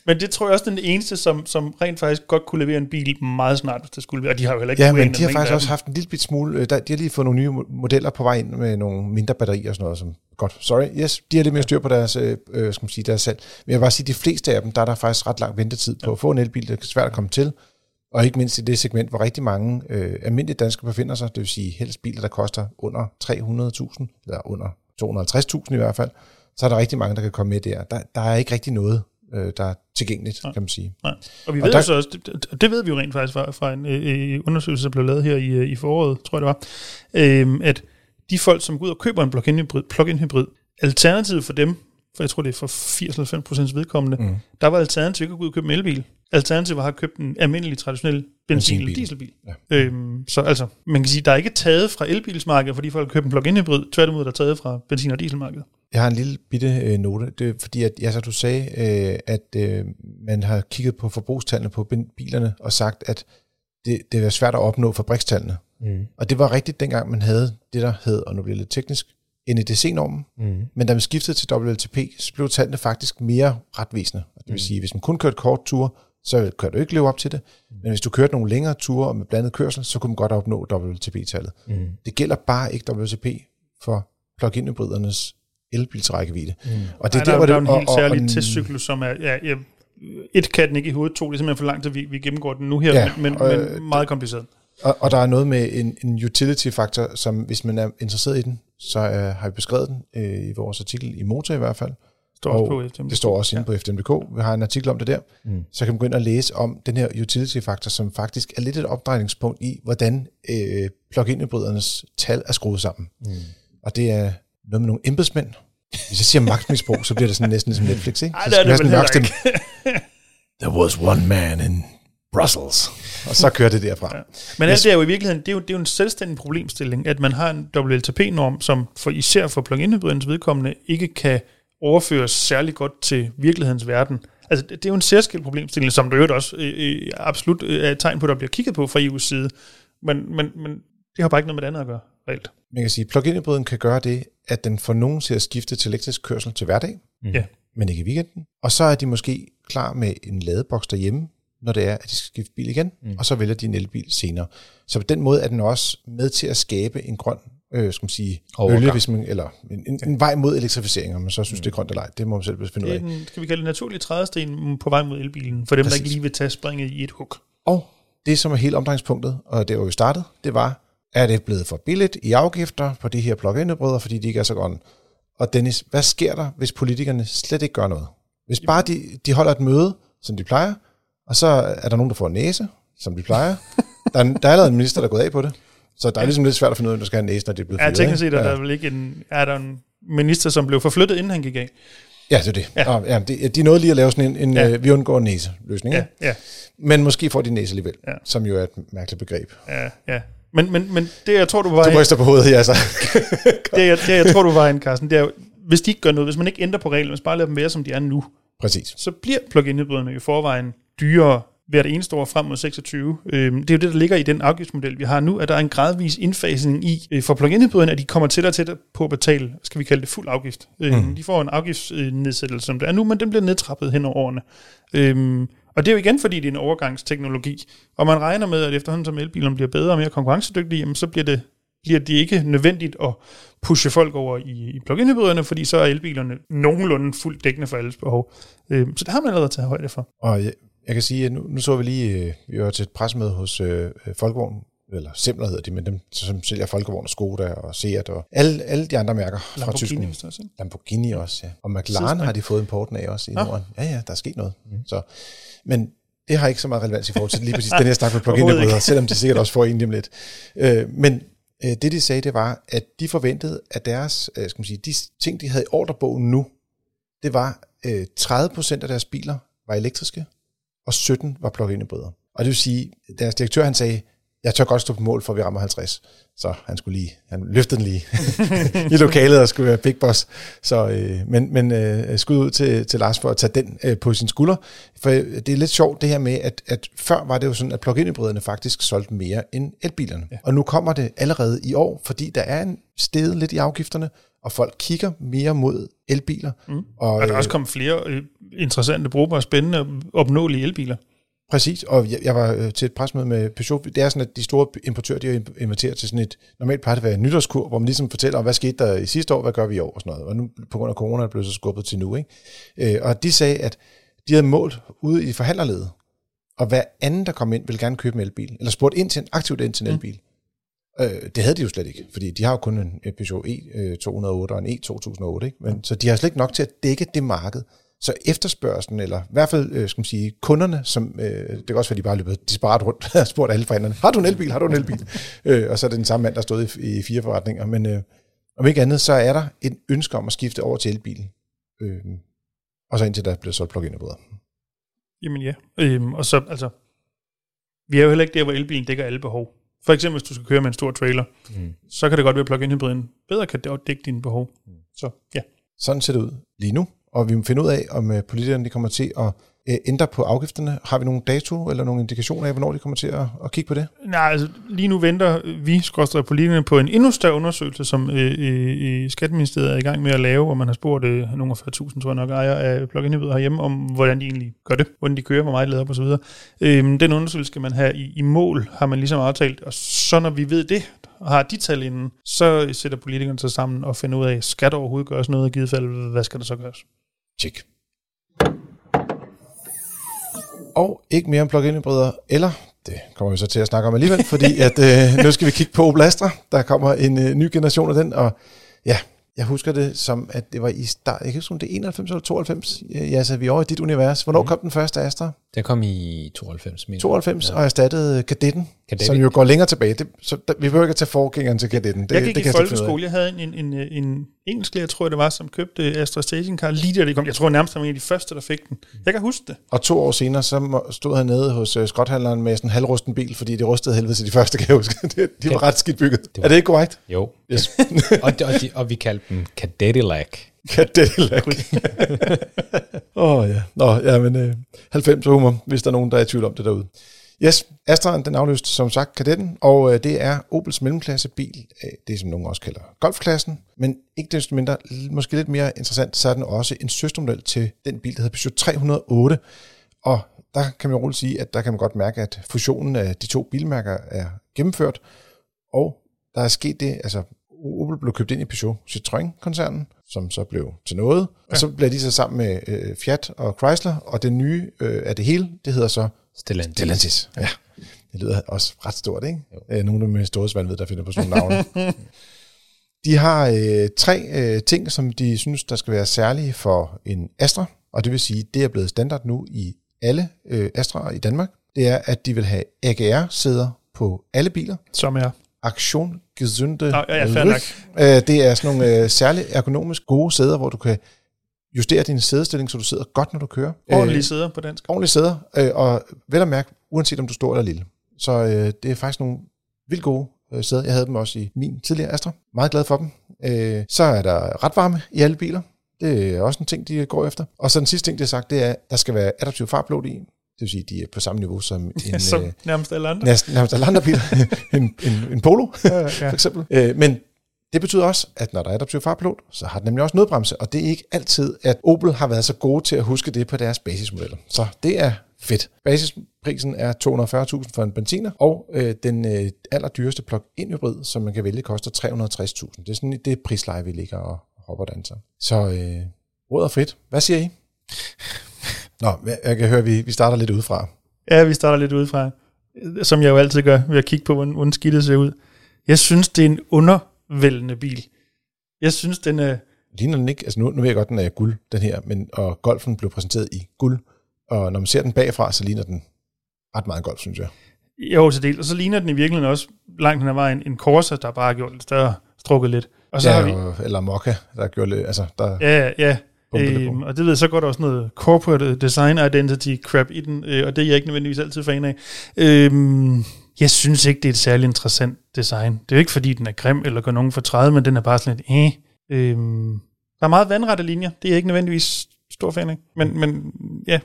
Men det tror jeg også, den eneste, som, som rent faktisk godt kunne levere en bil meget snart, hvis det skulle være. Og de har jo heller ikke Ja, men de har faktisk også haft en lille bit smule, øh, der, de har lige fået nogle nye modeller på vej ind med nogle mindre batterier og sådan noget. Som, godt, sorry, yes, de har lidt mere styr på deres, øh, øh, skal man sige, deres salg. Men jeg vil bare sige, at de fleste af dem, der er der faktisk ret lang ventetid på ja. at få en elbil, det er svært at komme til. Og ikke mindst i det segment, hvor rigtig mange øh, almindelige danskere befinder sig, det vil sige helst biler, der koster under 300.000, eller under 250.000 i hvert fald, så er der rigtig mange, der kan komme med der. Der, der er ikke rigtig noget øh, der er tilgængeligt, Nej. kan man sige. Nej. Og vi og ved der, så også, det, det ved vi jo rent faktisk fra, fra en øh, undersøgelse, der blev lavet her i, øh, i foråret, tror jeg det var, øh, at de folk, som går ud og køber en plug-in hybrid, plug-in hybrid alternativet for dem, for jeg tror det er for 80-90% vedkommende, mm. der var alternativet ikke at gå ud og købe en elbil. Alternativet var at købe en almindelig traditionel benzin- eller dieselbil. Ja. Øhm, så altså, man kan sige, der er ikke taget fra elbilsmarkedet, fordi folk køber en plug-in hybrid, tværtimod der er taget fra benzin- og dieselmarkedet. Jeg har en lille bitte øh, note, det er fordi, at ja, så du sagde, øh, at øh, man har kigget på forbrugstallene på bilerne og sagt, at det, det er svært at opnå fabrikstallene. Mm. Og det var rigtigt dengang, man havde det, der hed, og nu bliver det lidt teknisk, NEDC-normen. Mm. Men da man skiftede til WLTP, så blev tallene faktisk mere retvisende. Det vil mm. sige, hvis man kun kørte kort tur, så kan du ikke leve op til det. Mm. Men hvis du kørte nogle længere ture med blandet kørsel, så kunne man godt opnå WLTP-tallet. Mm. Det gælder bare ikke WLTP for plug-in hybridernes elbilsrækkevidde. Mm. Og det er der, der, hvor det, er en helt særlig testcyklus, som er, ja, ja, et kan den ikke i hovedet, to, det er simpelthen for langt, at vi, vi gennemgår den nu her, ja, men, men, og, men meget kompliceret. Og, og der er noget med en, en utility-faktor, som hvis man er interesseret i den, så uh, har vi beskrevet den uh, i vores artikel i Motor i hvert fald. Står og på FDMDK. Det står også inde ja. på FDMDK. Vi har en artikel om det der. Mm. Så kan man gå ind og læse om den her utility-faktor, som faktisk er lidt et opdrejningspunkt i, hvordan uh, plug-in hybriderne tal er skruet sammen. Mm. Og det er noget med nogle embedsmænd. Hvis jeg siger magtmisbrug, så bliver det sådan næsten ligesom Netflix, ikke? Ej, det er det vel ikke. There was one man in Brussels. Og så kører det derfra. Ja. Men alt det er jo i virkeligheden, det er jo, det er jo en selvstændig problemstilling, at man har en WLTP-norm, som for især for plug-in hybridernes vedkommende ikke kan overføres særlig godt til virkelighedens verden. Altså, det er jo en særskilt problemstilling, som der jo også øh, øh, absolut øh, er et tegn på, at der bliver kigget på fra EU's side. Men, men, men det har bare ikke noget med det andet at gøre, reelt. Man kan sige, at plug-in hybriden kan gøre det, at den får nogen til at skifte til elektrisk kørsel til hverdag, Mm. Ja. men ikke i weekenden. Og så er de måske klar med en ladeboks derhjemme, når det er, at de skal skifte bil igen, mm. og så vælger de en elbil senere. Så på den måde er den også med til at skabe en grøn øh, skal man sige, Overgang. bølge, hvis man, eller en, en, en vej mod elektrificering, om man så synes, mm. det er grønt eller ej. Det må man selv finde ud Det af. er den, skal vi kalde det naturlige trædesten på vej mod elbilen, for dem, Præcis. der ikke lige vil tage springet i et hug. Og det, som er helt omdrejningspunktet, og det var vi startede, det var, er det blevet for billigt i afgifter på de her plug-in hybrider, fordi de ikke er så grønne? Og Dennis, hvad sker der, hvis politikerne slet ikke gør noget? Hvis bare de, de holder et møde, som de plejer, og så er der nogen, der får en næse, som de plejer. Der er, der er allerede en minister, der er gået af på det. Så der er ligesom lidt svært at finde ud af, hvem der skal have en næse, når det er blevet Ja, teknisk set er der vel ikke en, er der en minister, som blev forflyttet, inden han gik af. Ja, det er det. Ja. Og, ja, det de nåede lige at lave sådan en, en Ja. øh, vi undgår en næse-løsning. Ja, Ja. Men måske får de en næse alligevel, Ja. som jo er et mærkeligt begreb. ja, ja. Men, men, men det, jeg tror, du var Du ryster på hovedet, ja, så. det, jeg, det, jeg tror, du var i, Carsten, det er jo, hvis de ikke gør noget, hvis man ikke ændrer på reglerne, hvis bare lader dem være, som de er nu, Præcis. så bliver plug-in hybriderne i forvejen dyrere hvert eneste år frem mod 26. Øhm, det er jo det, der ligger i den afgiftsmodel, vi har nu, at der er en gradvis indfasning i øh, for plug-in hybriderne, at de kommer tættere og tættere på at betale, skal vi kalde det fuld afgift. Mhm. De får en afgiftsnedsættelse, som det er nu, men den bliver nedtrappet hen over årene. Øhm, og det er jo igen, fordi det er en overgangsteknologi. Og man regner med, at efterhånden som elbilerne bliver bedre og mere konkurrencedygtige, jamen, så bliver det, bliver det ikke nødvendigt at pushe folk over i, i plug-in hybriderne, fordi så er elbilerne nogenlunde fuldt dækkende for alles behov. Øhm, så det har man allerede taget højde for. Og jeg, kan sige, at nu, nu så vi lige, øh, vi var til et pressemøde hos øh, øh, Folkevogn, eller Semler hedder de, men dem, som sælger Folkevogn og Skoda og Seat og alle, alle de andre mærker fra Lamborghini, Tyskland. er sådan. Lamborghini også, ja. Og McLaren har de fået importen af også i Nå. Norden. Ja, ja, der er sket noget. Mm. Så, men det har ikke så meget relevans i forhold til lige præcis den her snak med plug-in selvom de sikkert også får en lige om lidt. Øh, men øh, det de sagde, det var, at de forventede, at deres, øh, skal man sige, de ting, de havde i ordrebogen nu, det var øh, 30% af deres biler var elektriske, og 17 var plug-in hybrider. Og det vil sige, deres direktør han sagde, jeg tør godt stå på mål for, at vi rammer 50. Så han skulle lige, han løftede den lige i lokalet og skulle være big boss. Så, øh, men men øh, skud ud til, til Lars for at tage den øh, på sin skulder. For øh, det er lidt sjovt det her med, at, at før var det jo sådan, at plug-in hybriderne faktisk solgte mere end elbilerne. Ja. Og nu kommer det allerede i år, fordi der er en sted lidt i afgifterne, og folk kigger mere mod elbiler. Mm. Og, Og der er også kommet flere øh, interessante, brugbare, spændende opnåelige elbiler. Præcis, og jeg, jeg var øh, til et presmøde med Peugeot. Det er sådan, at de store importører, de har inviteret til sådan et, normalt være en nytårskur, hvor man ligesom fortæller om, hvad skete der i sidste år, hvad gør vi i år og sådan noget. Og nu på grund af corona er det blevet så skubbet til nu. Ikke? Øh, og de sagde, at de havde målt ude i forhandlerledet, og hver anden, der kom ind, ville gerne købe en elbil, eller spurgte ind til en, aktivt ind til en elbil. Mm. Øh, det havde de jo slet ikke, fordi de har jo kun en Peugeot E208 og en E2008, ikke? Men, så de har slet ikke nok til at dække det marked. Så efterspørgselen, eller i hvert fald, øh, skal man sige, kunderne, som, øh, det kan også være, de bare løbet disparat rundt og spurgt alle forhandlerne, har du en elbil, har du en elbil? øh, og så er det den samme mand, der stod i, i fire forretninger. Men øh, om ikke andet, så er der et ønske om at skifte over til elbilen. Øh, og så indtil der bliver solgt plug-in hybrider. Jamen ja. Øhm, og så, altså, vi er jo heller ikke der, hvor elbilen dækker alle behov. For eksempel, hvis du skal køre med en stor trailer, Mm. så kan det godt være, at plug-in hybriden bedre kan dække dine behov. Så ja. Sådan ser det ud lige nu, og vi må finde ud af, om øh, politikerne de kommer til at ændre på afgifterne. Har vi nogle dato eller nogle indikationer af, hvornår de kommer til at, at kigge på det? Nej, altså lige nu venter vi, skorstræk politikerne, på en endnu større undersøgelse, som øh, øh, Skatteministeriet er i gang med at lave, hvor man har spurgt øh, nogle af 40.000, tror jeg nok, ejere af plug-in hybrider herhjemme, om hvordan de egentlig gør det, hvordan de kører, hvor meget de lader op osv. Øh, den undersøgelse skal man have i, i mål, har man ligesom aftalt, og så når vi ved det, og har de tal inden, så sætter politikerne sig sammen og finder ud af, skal der overhovedet gøres noget, og i givet fald, hvad skal der så gøres? Tjek. Og ikke mere om plug-in hybrider, eller det kommer vi så til at snakke om alligevel, fordi at, øh, nu skal vi kigge på Opel Astra. Der kommer en øh, ny generation af den, og ja, jeg husker det som, at det var i start, jeg kan ikke huske, om det er 91 eller 92, ja, altså vi er over i dit univers. Hvornår kom den første Astra? Den kom i 92, mener jeg. 92 ja. og erstattede kadetten, Kadetten. som jo går længere tilbage. Det, så der, vi behøver ikke at tage forgængeren til kadetten. Det, Jeg gik det i ud af. folkeskole. Jeg havde en, en, en, en engelsklærer, tror jeg det var, som købte Astra Stationcar lige da det kom. Jeg tror nærmest, han var en af de første, der fik den. Jeg kan huske det. Og to år senere, så stod han nede hos uh, skrothandleren med sådan en halvrusten bil, fordi det rustede helvede til de første, kan jeg huske. de, de var ret skidt bygget. var- Er det ikke korrekt? Jo. Yes. og, og, de, og vi kaldte dem Cadillac. Cadillac. Åh oh, ja. Nå, ja, men øh, 90 humor, hvis der er nogen, der er i tvivl om det derude. Yes, Astraen, den afløste som sagt kadetten, og øh, det er Opels mellemklassebil, øh, det som nogen også kalder golfklassen, men ikke desto mindre, måske lidt mere interessant, så er den også en søstermodel til den bil, der hedder Peugeot 308, og der kan man roligt sige, at der kan man godt mærke, at fusionen af de to bilmærker er gennemført, og der er sket det, altså Opel blev købt ind i Peugeot Citroën-koncernen, som så blev til noget, og så blev de så sammen med øh, Fiat og Chrysler, og det nye øh, af det hele, det hedder så Stellantis. Stellantis. Ja. Det lyder også ret stort, ikke? Øh, nogle med store ved, der finder på sådan nogle navne. De har øh, tre øh, ting, som de synes, der skal være særlige for en Astra, og det vil sige, det er blevet standard nu i alle øh, Astra'er i Danmark. Det er, at de vil have AGR-sæder på alle biler. Som er. Aktion Gesunde Nå, ja, ja, nok. Øh, det er sådan nogle øh, særligt ergonomisk gode sæder, hvor du kan justere din sædestilling, så du sidder godt, når du kører. Ordentlige sæder på dansk. ordentlige sæder, øh, og vel at mærke, uanset om du stor eller lille. Så øh, det er faktisk nogle vildt gode øh, sæder. Jeg havde dem også i min tidligere Astra. Meget glad for dem. Øh, så er der ret varme i alle biler. Det er også en ting, de går efter. Og så den sidste ting, de har sagt, det er, at der skal være adaptiv fartblod i. Det vil sige, de er på samme niveau som en, Ja, som øh, nærmest alle andre. næsten nærmest alle andre biler. en, en, en Polo, Ja, for ja. eksempel. Øh, men det betyder også, at når der er adaptiv fartpilot, så har den nemlig også nødbremse, og det er ikke altid, at Opel har været så gode til at huske det på deres basismodeller. Så det er fedt. Basisprisen er 240.000 for en benziner, og øh, den øh, allerdyreste plug-in hybrid, som man kan vælge, koster 360.000. Det er sådan det prisleje, vi ligger og hopper og danser. Så øh, råd og frit. Hvad siger I? Nå, jeg kan høre, at vi, vi starter lidt udefra. Ja, vi starter lidt udefra. Som jeg jo altid gør, ved at kigge på, hvordan, hvordan skidtet ser ud. Jeg synes, det er en undervældende bil. Jeg synes, den er... ligner den ikke, altså nu, nu ved jeg godt, den er guld, den her, men, og golfen blev præsenteret i guld, og når man ser den bagfra, så ligner den ret meget golf, synes jeg. Jo, til del. Og så ligner den i virkeligheden også langt hen ad vejen en Corsa, der bare har gjort lidt større, strukket lidt. Og så ja, har vi... Eller Mokka, der gjorde lidt, altså, der, Ja, ja. Øhm, og det ved jeg, så går der også noget corporate design identity crap i den, øh, og det er jeg ikke nødvendigvis altid fan af. Øhm, jeg synes ikke, det er et særligt interessant design. Det er jo ikke, fordi den er grim eller går nogen for 30, men den er bare sådan lidt, eh. Øhm, der er meget vandrette linjer. Det er jeg ikke nødvendigvis stor fan af. Men, men ja,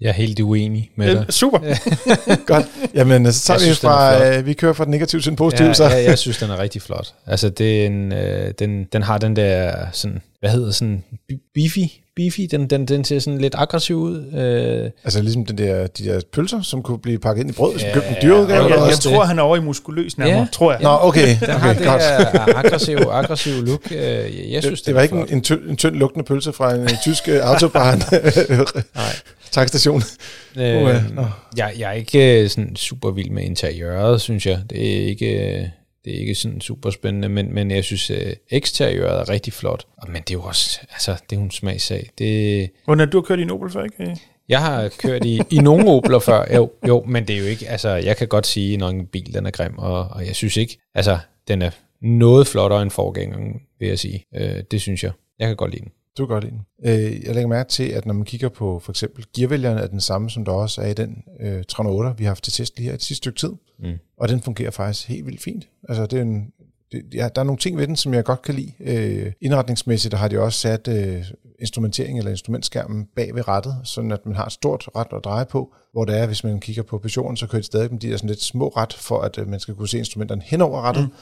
Jeg er helt uenig med øh, dig. super. godt. Jamen, så tager vi fra, øh, vi kører fra den negative til den positive, Ja, så. ja, jeg synes, den er rigtig flot. Altså, det er en, øh, den, den har den der, sådan, hvad hedder sådan, beefy, beefy, den, den, den ser sådan lidt aggressiv ud. Øh, Altså ligesom den der, de der pølser, som kunne blive pakket ind i brød, hvis man Ja, købte en dyreudgave. ja, Jeg, jeg, tror, han er over i muskuløs nærmere, Ja. tror jeg. Nå, okay, den har okay, det her aggressiv, aggressiv look. Øh, jeg, jeg synes, Det, det var ikke flot. en, en, tynd, en tynd lugtende pølse fra en, en tysk øh, autobahn. Nej. Takstation. Øh, nå. jeg, jeg er ikke øh, sådan super vild med interiøret, synes jeg. Det er ikke, øh, det er ikke sådan super spændende, men, men jeg synes, øh, eksteriøret er rigtig flot. Og, men det er jo også, altså, det er jo en smagsag. Det, Hvordan er du har kørt i en Opel før, ikke? jeg har kørt i, i nogle Opler før, jo, jo, men det er jo ikke, altså, jeg kan godt sige, når en bil den er grim, og, og jeg synes ikke, altså, den er noget flottere end forgængeren, vil jeg sige. Øh, det synes jeg. Jeg kan godt lide den. Du kan godt lide den. Øh, jeg lægger mærke til, at når man kigger på for eksempel gearvælgeren, er den samme, som der også er i den øh, 308, vi har haft til test lige her et sidste stykke tid. Mm. Og den fungerer faktisk helt vildt fint. Altså, det er en, det, ja, der er nogle ting ved den, som jeg godt kan lide. Øh, indretningsmæssigt, har de også sat øh, instrumentering eller instrumentskærmen bag ved rattet, sådan at man har et stort ret at dreje på, hvor det er, hvis man kigger på Peugeot'en, så kører de stadig med de der sådan lidt små ret, for at øh, man skal kunne se instrumenterne hen over rattet. Mm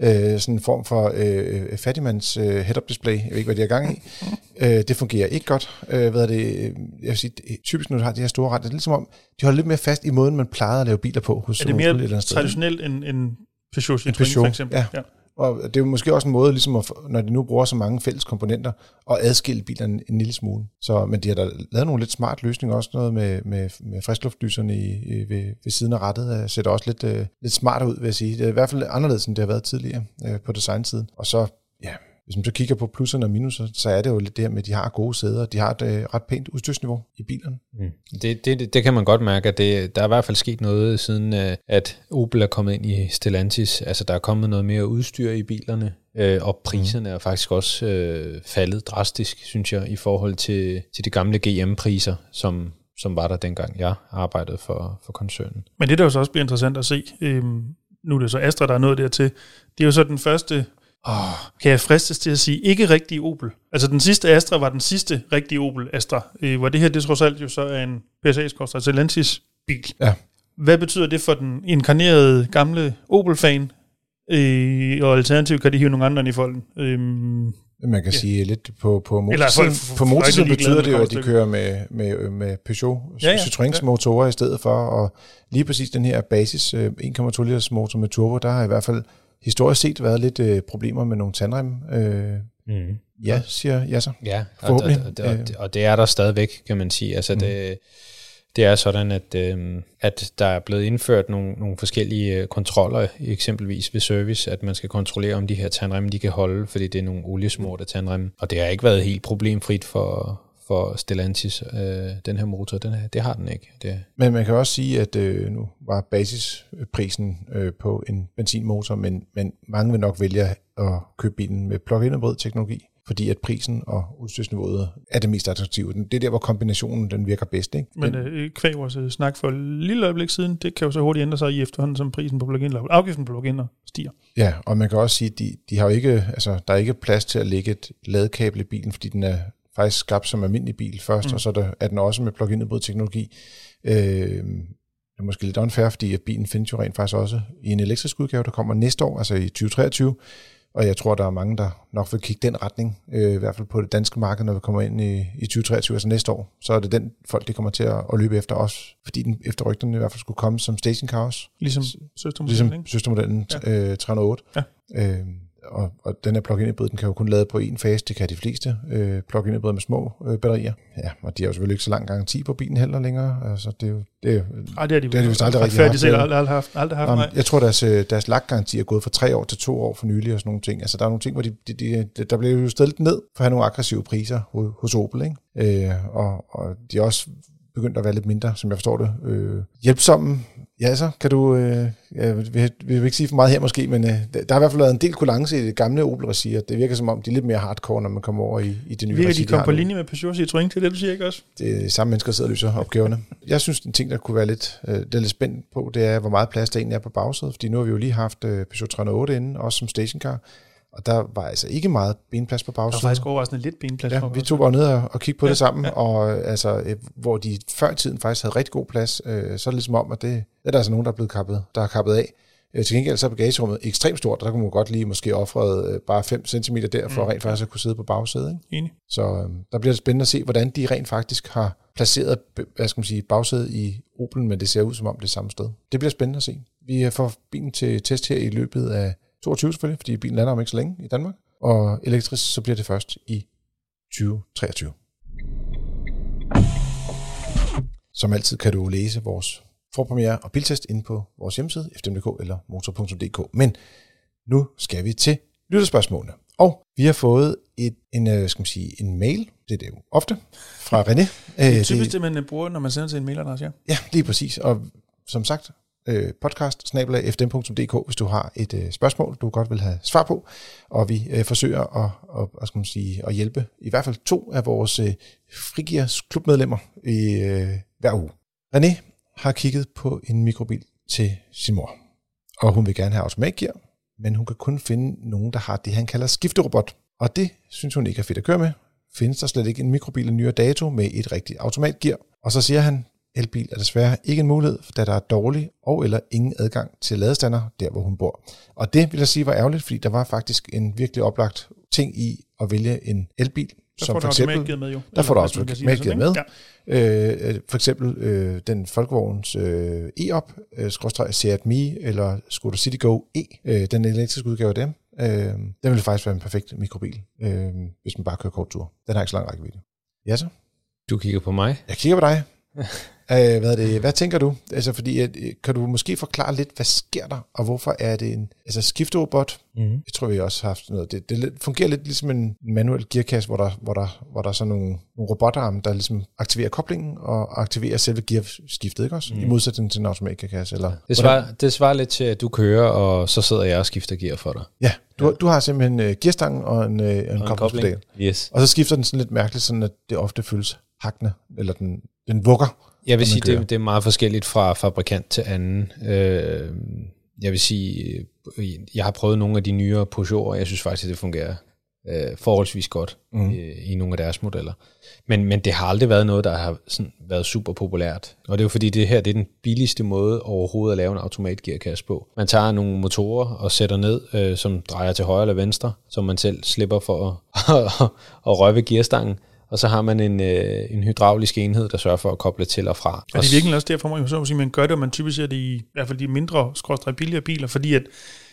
øh, sådan en form for øh, fattigmands øh, head-up display. Jeg ved ikke, hvad de har gang i. øh, det fungerer ikke godt. Øh, hvad er det? Jeg vil sige, typisk når du har de her store ret, det er lidt som om, de holder lidt mere fast i måden, man plejede at lave biler på hos Er det mere traditionelt end, end Peugeot Peugeot, for eksempel? ja. Og det er jo måske også en måde, ligesom at, når de nu bruger så mange fælles komponenter, at adskille bilerne en, lille smule. Så, men de har da lavet nogle lidt smart løsninger, også noget med, med, med friskluftlyserne i, i, ved, ved siden af rettet, øh, ser det også lidt, øh, lidt smartere ud, vil jeg sige. Det er i hvert fald anderledes, end det har været tidligere øh, på designsiden. Og så, ja, hvis man så kigger på plusserne og minuser, så er det jo lidt det her med, at de har gode sæder, de har et øh, ret pænt udstyrsniveau i bilerne. Mm. Det, det, det kan man godt mærke, at det, der er i hvert fald sket noget siden, øh, at Opel er kommet ind i Stellantis. Altså, der er kommet noget mere udstyr i bilerne, øh, og priserne er faktisk også øh, faldet drastisk, synes jeg, i forhold til, til de gamle GM-priser, som, som var der dengang jeg arbejdede for, for koncernen. Men det, der jo så også bliver interessant at se, øhm, nu er det så Astra, der er nået dertil, det er jo så den første, åh, kan jeg fristes til at sige, ikke rigtig Opel. Altså den sidste Astra var den sidste rigtige Opel Astra, øh, hvor det her, det trods alt jo så er en PSA-skorstræk, altså Stellantis bil. Ja. Hvad betyder det for den inkarnerede gamle Opel-fan? Øh, og alternativt kan de hive nogle andre i folden. Øhm, Man kan ja. sige lidt på, på motorsiden, på motorsiden betyder det jo, at de kører med, med, med Peugeot Ja, ja, ja. ja. Citroëns motorer i stedet for, og lige præcis den her basis øh, 1,2 liters motor med turbo, der har i hvert fald historisk set været lidt øh, problemer med nogle tandrem. Øh, Mm. ja, siger jeg så. Ja, og, og, og, og, og det er der stadigvæk, kan man sige. Altså, mm. det, det er sådan, at, øh, at der er blevet indført nogle, nogle forskellige øh, kontroller, eksempelvis ved service, at man skal kontrollere, om de her tandremme de kan holde, fordi det er nogle oliesmorte tandremme. Og det har ikke været helt problemfrit for, for Stellantis, øh, den her motor. Den her, det har den ikke. Det, Men man kan også sige, at øh, nu var basisprisen øh, på en benzinmotor, men, men mange vil nok vælge at købe bilen med plug-in hybrid teknologi, fordi at prisen og udstyrsniveauet er det mest attraktive. Det er der, hvor kombinationen den virker bedst. Ikke? Men øh, kvæg vores øh, snak for et lille øjeblik siden, det kan jo så hurtigt ændre sig i efterhånden, som prisen på plug-in, afgiften på plug-in stiger. Ja, og man kan også sige, at de, de har jo ikke, altså, der er ikke plads til at lægge et ladekabel i bilen, fordi den er faktisk skabt som almindelig bil først, Mm. og så er, der, er den også med plug-in hybrid teknologi. Øh, det er måske lidt unfair, fordi at bilen findes jo rent faktisk også i en elektrisk udgave, der kommer næste år, altså i 2023. Og jeg tror, der er mange, der nok vil kigge den retning, øh, i hvert fald på det danske marked, når vi kommer ind i, i 2023, altså næste år. Så er det den folk, de kommer til at, at løbe efter os, fordi den efter rygterne i hvert fald skulle komme som stationcar også. Ligesom søstermodellen, Ligesom søstermodellen Ja. øh, 308. Ja. Øh, og, og den her plug-in hybrid, den kan jo kun lade på en fase, det kan de fleste øh, plug-in hybrid med små øh, batterier. Ja, og de har jo selvfølgelig ikke så lang garanti på bilen heller længere. Altså, det er jo, det er Ej, det har de, Det har de vist aldrig rigtig haft, selv aldrig, aldrig haft. Aldrig haft nej. jeg tror, deres, øh, deres laggaranti er gået fra tre år til to år for nylig og sådan nogle ting. Altså, der er nogle ting, hvor de, de, de, de der bliver jo lidt ned for at have nogle aggressive priser hos, hos Opel. Ikke? Øh, og, og de er også begyndt at være lidt mindre, som jeg forstår det, øh, hjælpsomme. Ja, så kan du, øh, vi, vi vil ikke sige for meget her måske, men øh, der har i hvert fald været en del kulance i det gamle Opel-regi, og det virker som om, de er lidt mere hardcore, når man kommer over i, i det nye Virker regi, de kom har på nu. linje med Peugeot Citroën, det er det, du siger, ikke også? Det er samme mennesker, der sidder og løser opgaverne. Jeg synes, en ting, der kunne være lidt, øh, det er lidt spændt på, det er, hvor meget plads der egentlig er på bagsædet. Fordi nu har vi jo lige haft øh, Peugeot 308 inde, også som stationcar. Og der var altså ikke meget benplads på Der var faktisk overraskende lidt benplads. Ja, for vi tog bare ned og, og kiggede på Ja, det sammen, ja. og øh, altså, øh, hvor de før i tiden faktisk havde rigtig god plads, øh, så er det ligesom om, at det, det er der altså nogen, der er blevet kappet, der har kappet af. Øh, til gengæld så er bagagerummet ekstremt stort, og der kunne man godt lige måske offre øh, bare 5 cm der, for Mm, rent faktisk at kunne sidde på bagsædet. Ikke? Enig. Så øh, der bliver det spændende at se, hvordan de rent faktisk har placeret hvad skal man sige, bagsædet i Opel, men det ser ud som om det er samme sted. Det bliver spændende at se. Vi får bilen til test her i løbet af 22 selvfølgelig, fordi bilen lander om ikke så længe i Danmark. Og elektrisk, så bliver det først i 2023. Som altid kan du læse vores forpremiere og biltest inde på vores hjemmeside, fdm.dk eller motor.dk. Men nu skal vi til lytterspørgsmålene. Og vi har fået et, en, øh, skal man sige, en mail, det er det jo ofte, fra René. Det er Øh, typisk det, man bruger, når man sender til en mailadresse, ja. Ja, lige præcis. Og som sagt, øh, podcast fdm.dk, hvis du har et øh, spørgsmål, du godt vil have svar på. Og vi øh, forsøger at, at, at, skal man sige, at hjælpe i hvert fald to af vores øh, frigiers klubmedlemmer i øh, hver uge. René har kigget på en mikrobil til sin mor, og hun vil gerne have automatgear, men hun kan kun finde nogen, der har det, han kalder skifterobot. Og det synes hun ikke er fedt at køre med. Findes der slet ikke en mikrobil af nyere dato med et rigtigt automatgear? Og så siger han, elbil er desværre ikke en mulighed, da der er dårlig og eller ingen adgang til ladestander der, hvor hun bor. Og det vil jeg sige var ærgerligt, fordi der var faktisk en virkelig oplagt ting i at vælge en elbil, Der som får for du eksempel... med jo. Der får du det automatgear med. Ja. Øh, øh, for eksempel øh, den Folkevogns øh, e-op, øh, skråstreg Seat Mii, eller Skoda Citigo E, øh, den elektriske udgave af dem, øh, den ville faktisk være en perfekt mikrobil, øh, hvis man bare kører kort tur. Den har ikke så lang rækkevidde. Ja så, Du kigger på mig. jeg kigger på dig. Øh, hvad, er det, hvad tænker du? Altså, fordi, at, øh, kan du måske forklare lidt, hvad sker der, og hvorfor er det en altså, skifterobot? Mm-hmm. Jeg tror, vi også har haft noget. Det, det fungerer lidt ligesom en manuel gearkasse, hvor der, hvor der, hvor der er sådan nogle, nogle robotarme, der ligesom aktiverer koblingen og aktiverer selve gearskiftet, ikke også? Mm. I modsætning til en automatgearkasse. Eller, Det svarer, det svarer lidt til, at du kører, og så sidder jeg og skifter gear for dig. Ja, du, ja. du har simpelthen uh, gearstangen og en, uh, en, en koblingspedal. Yes. Og så skifter den sådan lidt mærkeligt, sådan at det ofte føles hakkende, eller den, den vugger. Jeg vil sige, kører. det, det er meget forskelligt fra fabrikant til anden. Øh, jeg vil sige, øh, jeg har prøvet nogle af de nyere Peugeot'er, og jeg synes faktisk, at det fungerer øh, forholdsvis godt Mm. mm. i, i nogle af deres modeller. Men, men det har aldrig været noget, der har sådan været super populært. Og det er jo fordi, det her det er den billigste måde overhovedet at lave en automatgearkasse på. Man tager nogle motorer og sætter ned, øh, som drejer til højre eller venstre, så man selv slipper for at, at røre ved gearstangen. Og så har man en, øh, en hydraulisk enhed, der sørger for at koble til og fra. Er det virkelig også derfor, man, så sige, man gør det, og man typisk ser det i, i hvert fald de mindre, skråstrej billigere biler, fordi at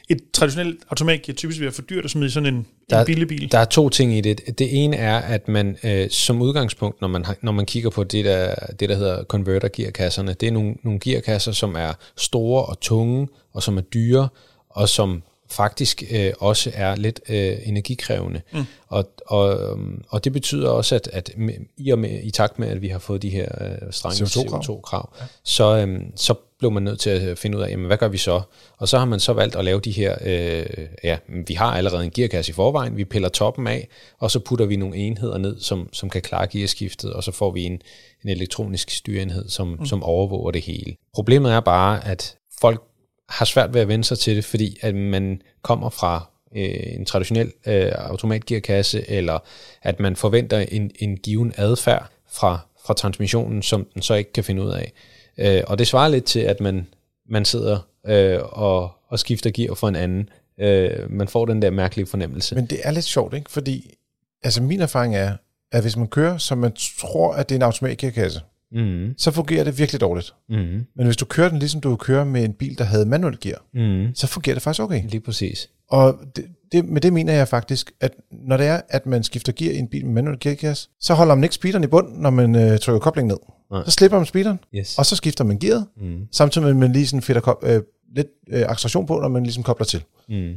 et traditionelt automatgear typisk være for dyrt at smide i sådan en, Der- en billig bil. Der er to ting i det. Det ene er, at man øh, som udgangspunkt, når man, har, når man kigger på det, der, det, der hedder converter-gearkasserne, det er nogle, nogle gearkasser, som er store og tunge, og som er dyre, og som faktisk øh, også er lidt øh, energikrævende. Mm. Og, og, øhm, og det betyder også, at, at i, og med, i takt med, at vi har fået de her øh, strenge CO2-krav. CO2-krav, ja. så, øhm, så blev man nødt til at finde ud af, jamen, hvad gør vi så? Og så har man så valgt at lave de her, øh, ja, vi har allerede en gearkasse i forvejen, vi piller toppen af, og så putter vi nogle enheder ned, som, som kan klare gearskiftet, og så får vi en, en elektronisk styreenhed, som, mm. som overvåger det hele. Problemet er bare, at folk har svært ved at vende sig til det, fordi at man kommer fra øh, en traditionel øh, automatgearkasse, eller at man forventer en, en given adfærd fra, fra transmissionen, som den så ikke kan finde ud af. Øh, og det svarer lidt til, at man, man sidder øh, og, og skifter gear for en anden. Øh, man får den der mærkelige fornemmelse. Men det er lidt sjovt, ikke? Fordi altså min erfaring er, at hvis man kører, som man tror, at det er en automatgearkasse, Mm, så fungerer det virkelig dårligt. mm, Men hvis du kører den, ligesom du kører med en bil, der havde manuel gear, mm. så fungerer det faktisk okay. Lige præcis. Og det, det, med det mener jeg faktisk, at når det er, at man skifter gear i en bil med manuel gearkasse, så holder man ikke speederen i bund, når man øh, trykker koblingen ned. Nej. Så slipper man speederen, Yes. og så skifter man gearet, Mm, samtidig med, at man lige sådan fedter øh, lidt øh, acceleration på, når man ligesom kobler til. mm.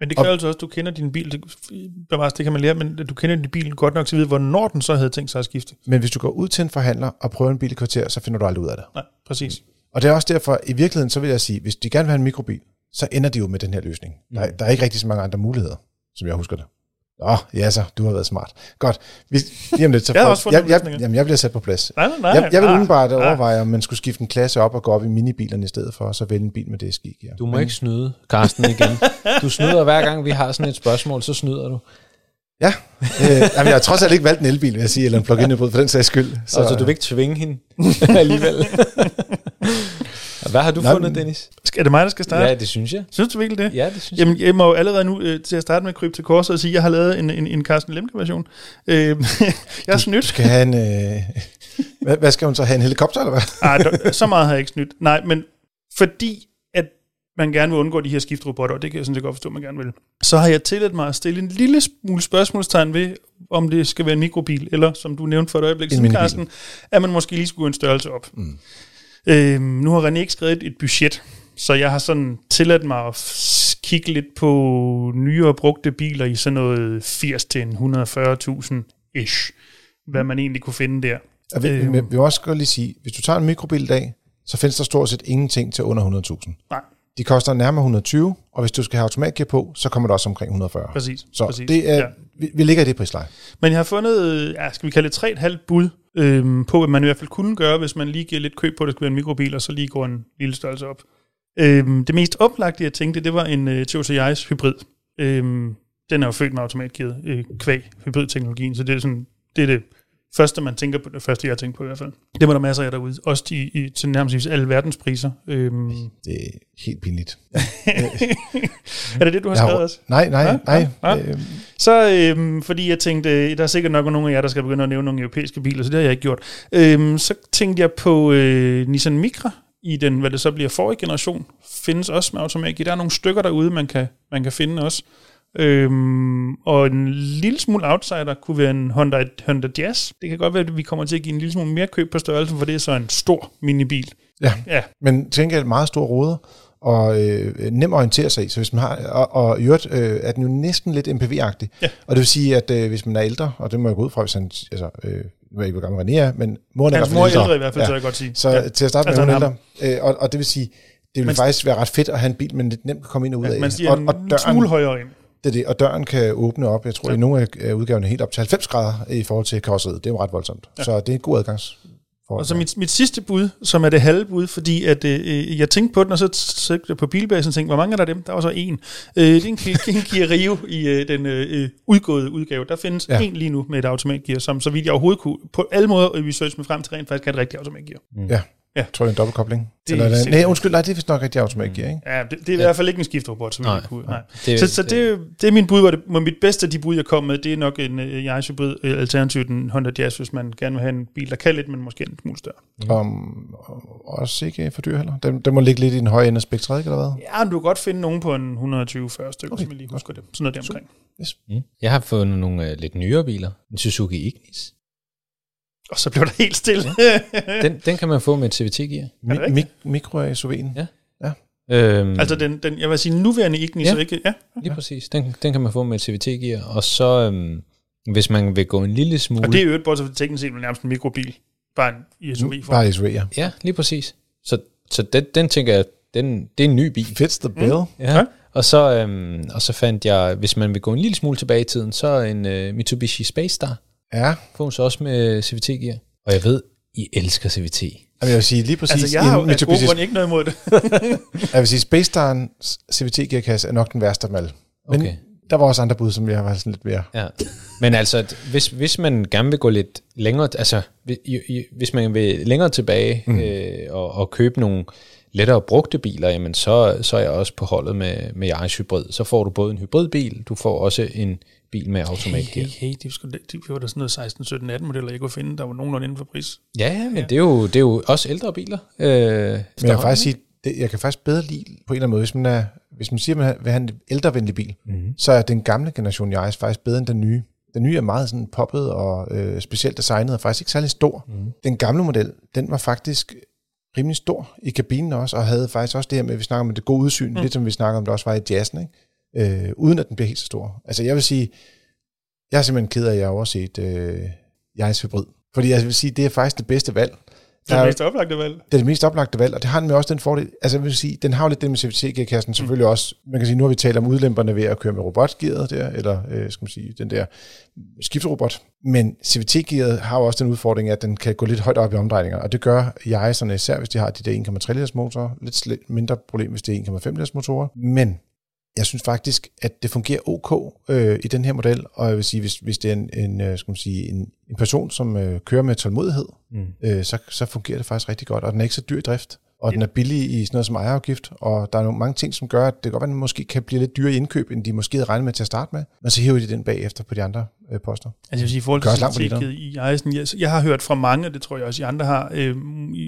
Men det kræver altså også, at du kender din bil, det, det kan man lære, men du kender din bil godt nok til at vide, hvornår den så havde tænkt sig at skifte. Men hvis du går ud til en forhandler og prøver en bil i kvarter, så finder du aldrig ud af det. Nej, præcis. Og det er også derfor, i virkeligheden, så vil jeg sige, hvis de gerne vil have en mikrobil, så ender de jo med den her løsning. Der, er- der er ikke rigtig så mange andre muligheder, som jeg husker det. Åh, ja så, du har været smart. Godt. Vi, lige om lidt, så Jeg også jeg, jeg, jamen, jeg bliver sat på plads. Nej, nej, nej. Jeg, jeg vil Ah, umiddelbart ah. overveje, om man skulle skifte en klasse op og gå op i minibilerne i stedet for, og så vælge en bil med det skik. Ja. Du må ikke snyde, Karsten, igen. Du snyder hver gang, vi har sådan et spørgsmål, så snyder du. Ja, øh, jamen, jeg har trods alt ikke valgt en elbil, vil jeg sige, eller en plug-in hybrid for den sags skyld. Så, så du vil ikke tvinge hende alligevel. Hvad har du Nej, fundet, Dennis? Skal- Er det mig, der skal starte? Ja, det synes jeg. Synes du virkelig det? Ja, det synes Jamen, jeg må jo allerede nu øh, til at starte med krybe til korset og sige, at jeg har lavet en, en, en Carsten Lemke-version. Øh, jeg Du snydt. skal have en... Øh, hvad, hvad skal hun så have? En helikopter, eller hvad? Ej, så meget har jeg ikke snydt. Nej, men fordi at man gerne vil undgå de her skifterobotter, og det kan jeg sådan set godt forstå, at man gerne vil, så har jeg tilladt mig at stille en lille smule spørgsmålstegn ved, om det skal være en mikrobil, eller som du nævnte for et øjeblik En siden. Carsten, at man måske lige skulle gå en størrelse op. Mm. Øhm, nu har René ikke skrevet et budget, så jeg har sådan tilladt mig at kigge lidt på nyere brugte biler i sådan noget 80 til 140.000 ish, hvad man egentlig kunne finde der. Og vi, Øh. vi, vi vil også godt lige sige, hvis du tager en mikrobil i dag, så findes der stort set ingenting til under 100.000. Nej, De koster nærmere 120, og hvis du skal have automatgear på, så kommer det også omkring 140. præcis. Så præcis. det er, Ja. vi, vi ligger i det prisleje. Men jeg har fundet, øh, ja, skal vi kalde det 3,5 bud øhm, på, hvad man i hvert fald kunne gøre, hvis man lige giver lidt køb på, at det skulle være en mikrobil, og så lige går en lille størrelse op. Øhm, det mest oplagte, jeg tænkte, det var en øh, Toyota Yaris hybrid. Øhm, den er jo født med automatgearet øh, kvæg hybridteknologien, så det er sådan, det er det første, man tænker på, det første, jeg tænker på i hvert fald. Det var der masser af derude, også i, i, til nærmest alle verdens priser. Øhm, Det er helt pinligt. er det det, du har skrevet også? Nej, nej, Ja, nej. ja, ja. Øhm, Så øhm, fordi jeg tænkte, øh, der er sikkert nok nogle af jer, der skal begynde at nævne nogle europæiske biler, så det har jeg ikke gjort. Øhm, så tænkte jeg på øh, Nissan Micra i den, hvad det så bliver forrige generation, findes også med automatgear. Der er nogle stykker derude, man kan, man kan finde også. Øhm, og en lille smule outsider kunne være en Honda, Honda Jazz. Det kan godt være, at vi kommer til at give en lille smule mere køb på størrelsen, for det er så en stor minibil. Ja, Ja, men tænker jeg meget store ruder, og øh, nem at orientere sig i. Så hvis man har, og, og i øvrigt øh, er den jo næsten lidt MPV-agtig. Ja. Og det vil sige, at øh, hvis man er ældre, og det må jeg gå ud fra, hvis han, altså, øh, ved ikke, hvor gammel René er, men moren er hans i mor er ældre i hvert fald, Ja. så jeg godt sige. Så ja. til at starte med, Altså, hun er ældre. Øh, og, og det vil sige, det vil Man- faktisk være ret fedt at have en bil, men lidt nemt kan komme ind og ud Ja, af. man stiger og, og, en smule højere ind. Det er det, og døren kan åbne op, jeg tror, Ja. i nogle af udgaverne helt op til 90 grader i forhold til karosseriet. Det er jo ret voldsomt. Ja. Så det er en god adgangs. Og så mit, mit sidste bud, som er det halve bud, fordi at, øh, jeg tænkte på den, og så søgte jeg på bilbasen og tænkte, hvor mange er der dem? Der var så en. Øh, det er en, Kia- en Kia Rio i øh, den øh, udgåede udgave. Der findes ja. En lige nu med et automatgear, som så vidt jeg overhovedet kunne, på alle måder research mig frem til rent faktisk kan et rigtigt automatgear. Ja. Ja. Jeg tror, det er en dobbeltkobling. Det er Eller, er det, nej, undskyld, nej, det er vist nok rigtig automatgear, ikke? Ja, det, det er i hvert fald ikke en skiftrobot, som Nej. jeg kunne. Nej. Det, Så, så det, det er min bud, hvor, det, hvor mit bedste af de bud, jeg kom med, det er nok en uh, Yaris hybrid øh, alternativ til en Honda Jazz, hvis man gerne vil have en bil, der kan lidt, men måske en smule større. Mm. Om, også ikke for dyr heller. Den, den må ligge lidt i den høje ende af spektret, ikke, eller hvad? Ja, men du kan godt finde nogen på en 120-40 stykker, okay. Som jeg lige husker det. Sådan noget der omkring. Mm. Jeg har fundet nogle øh, lidt nyere biler. En Suzuki Ignis. Og så blev der helt stille. Den, den kan man få med det Mi- mik- mikro SUV'en. Ja. Øhm, altså den, den, jeg vil sige nuværende Ignis, Ja. så ikke... Ja, Lige præcis. Den, den kan man få med CVT-gear. Og så, øhm, hvis man vil gå en lille smule... og det er jo et bortset fra teknisk set nærmest en mikrobil. Bare en i SUV for. Bare SUV, ja. Ja, lige præcis. Så, så den, den tænker jeg, den, det er en ny bil. Fits the bill. Mm. Ja. Ja. Og, så, øhm, og så fandt jeg, hvis man vil gå en lille smule tilbage i tiden, så en øh, Mitsubishi Space Star. Ja. Så også med CVT-gear. Og jeg ved, I elsker CVT. Jamen, jeg vil sige lige præcis, Altså, jeg har jo Mitsubishi, ikke noget imod det. jeg vil sige, Space Star'ens CVT-gearkasse er nok den værste af dem alle. Men Okay. der var også andre bud, som jeg var sådan lidt mere. Ja. Men altså, hvis, hvis man gerne vil gå lidt længere, altså hvis, hvis man vil længere tilbage mm. øh, og, og købe nogle lettere brugte biler, jamen så, så er jeg også på holdet med, med Yaris Hybrid. Så får du både en hybridbil, du får også en bil med Hey, automatgear. hey, hey, det, skulle, det var da sådan noget 16, 17, 18 modeller, jeg kunne finde, der var nogenlunde inden for pris. Ja, ja, men det er, jo, det er jo også ældre biler. Øh, Men jeg kan faktisk sige, det, jeg kan faktisk bedre lide på en eller anden måde, hvis man, er, hvis man siger, at man vil have en ældrevenlig bil, mm-hmm. så er den gamle generation Yaris faktisk bedre end den nye. Den nye er meget sådan poppet og øh, specielt designet, og faktisk ikke særlig stor. Mm. Den gamle model, den var faktisk rimelig stor i kabinen også, og havde faktisk også det her med, at vi snakker om det gode udsyn, mm. lidt som vi snakker om, det også var i jazzen, ikke? Øh, uden at den bliver helt så stor. Altså jeg vil sige, jeg er simpelthen ked af, at jeg har overset øh, Yaris Hybrid. Fordi jeg vil sige, det er faktisk det bedste valg. Det er det mest oplagte valg. det er det mest oplagte valg, og det har den med også den fordel. Altså jeg vil sige, den har jo lidt det med CVT-gearkassen selvfølgelig også. Man kan sige, nu har vi talt om udlemperne ved at køre med robotgearet der, eller øh, skal man sige, den der skifterobot. Men CVT-gearet har jo også den udfordring, at den kan gå lidt højt op i omdrejninger, og det gør Yaris'erne især, hvis de har de der 1,3 liters motorer. Lidt mindre problem, hvis det er 1,5 liters motorer. Men jeg synes faktisk, at det fungerer ok øh, i den her model, og jeg vil sige, hvis, hvis det er en, en, øh, skal man sige, en, en person, som øh, kører med tålmodighed, Mm. øh, så, så fungerer det faktisk rigtig godt, og den er ikke så dyr i drift, og den er billig i sådan noget som ejerafgift, og der er nogle mange ting, som gør, at det kan godt være, at den måske kan blive lidt dyrere i indkøb, end de måske havde regnet med til at starte med, men så hiver de den bagefter på de andre øh, poster. Altså jeg vil sige, i forhold til CVT i Eisen, jeg, jeg har hørt fra mange, og det tror jeg også, I andre har, øh,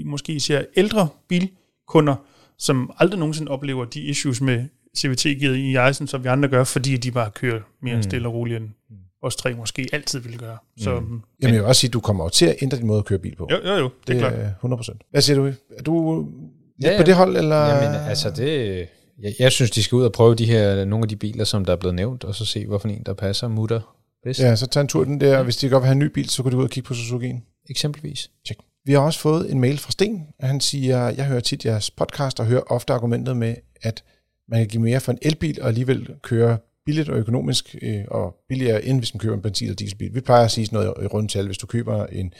måske især ældre bilkunder, som aldrig nogensinde oplever de issues med CVT-gearet i Eisen, som vi andre gør, fordi de bare kører mere Mm. mm. stille og roligt, end os tre måske altid ville gøre. Så mm. Jamen jeg vil også sige, at du kommer til at ændre din måde at køre bil på. jo, jo, jo, det er klart. er 100%. Hvad siger du? Er du Ja, ja. på det hold, eller? Jamen, altså det... Jeg, jeg synes, de skal ud og prøve de her, nogle af de biler, som der er blevet nævnt, og så se, hvorfor en, der passer mutter bedst. Ja, så tag en tur den der. Hvis de godt vil have en ny bil, så kan du ud og kigge på Suzuki'en. Eksempelvis. Vi har også fået en mail fra Sten, og han siger, jeg hører tit jeres podcast og hører ofte argumentet med, at man kan give mere for en elbil og alligevel køre billigt og økonomisk øh, og billigere, end hvis man køber en benzin- eller dieselbil. Vi plejer at sige sådan noget i rundtal, hvis du køber en,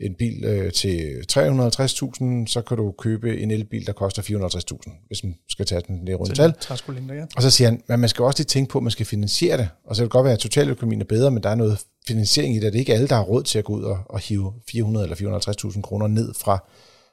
en bil øh, til 350.000, så kan du købe en elbil, der koster 450.000, hvis man skal tage den i rundtal. Træskolængder, ja. Og så siger han, men man skal også lige tænke på, at man skal finansiere det. Og så kan det godt være, at totaløkonomien er bedre, men der er noget finansiering i det. Det er ikke alle, der har råd til at gå ud og, og hive 400 eller 450.000 kroner ned fra,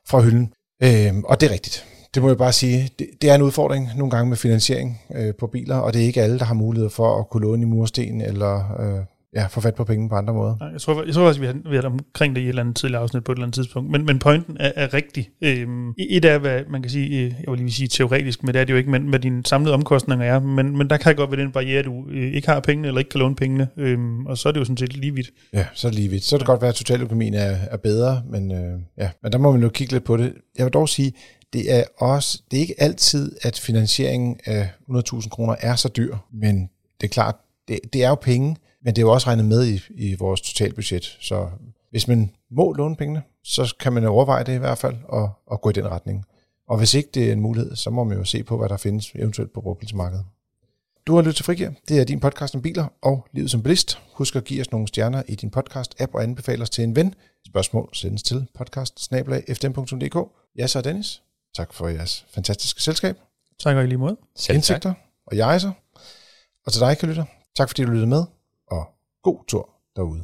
fra hylden. Øhm, og det er rigtigt. Det må jeg bare sige. Det, det er en udfordring nogle gange med finansiering øh, på biler, og det er ikke alle, der har mulighed for at kunne låne i mursten eller, øh, ja, få fat på penge på andre måder. Jeg tror, jeg tror også, vi har været omkring det i et eller andet tidligere afsnit på et eller andet tidspunkt. Men, men pointen er, er rigtig. Øhm, et er, hvad man kan sige, øh, jeg vil lige sige teoretisk, men det er det jo ikke, men hvad dine samlede omkostninger er. Men, men der kan godt være den barriere, du øh, ikke har pengene, eller ikke kan låne pengene. Øhm, og så er det jo sådan set lige vidt. Ja, så er det lige vidt. Så er det godt være, at totaløkonomien er, er bedre, men, øh, ja. men der må man jo kigge lidt på det. Jeg vil dog sige, det er også, det er ikke altid, at finansieringen af 100.000 kroner er så dyr, men det er klart, det, det er jo penge, men det er jo også regnet med i, i vores totalbudget. Så hvis man må låne pengene, så kan man overveje det i hvert fald, og, og gå i den retning. Og hvis ikke det er en mulighed, så må man jo se på, hvad der findes eventuelt på brugbilsmarkedet. Du har lyttet til Frigir. Det er din podcast om biler og livet som bilist. Husk at give os nogle stjerner i din podcast-app og anbefale os til en ven. Spørgsmål sendes til podcast Jeg så Dennis. Tak for jeres fantastiske selskab. Tak og i lige måde. Selv tak. Indsigter og jeg så. Og til dig, kan lytte. Tak fordi du lyttede med, og god tur derude.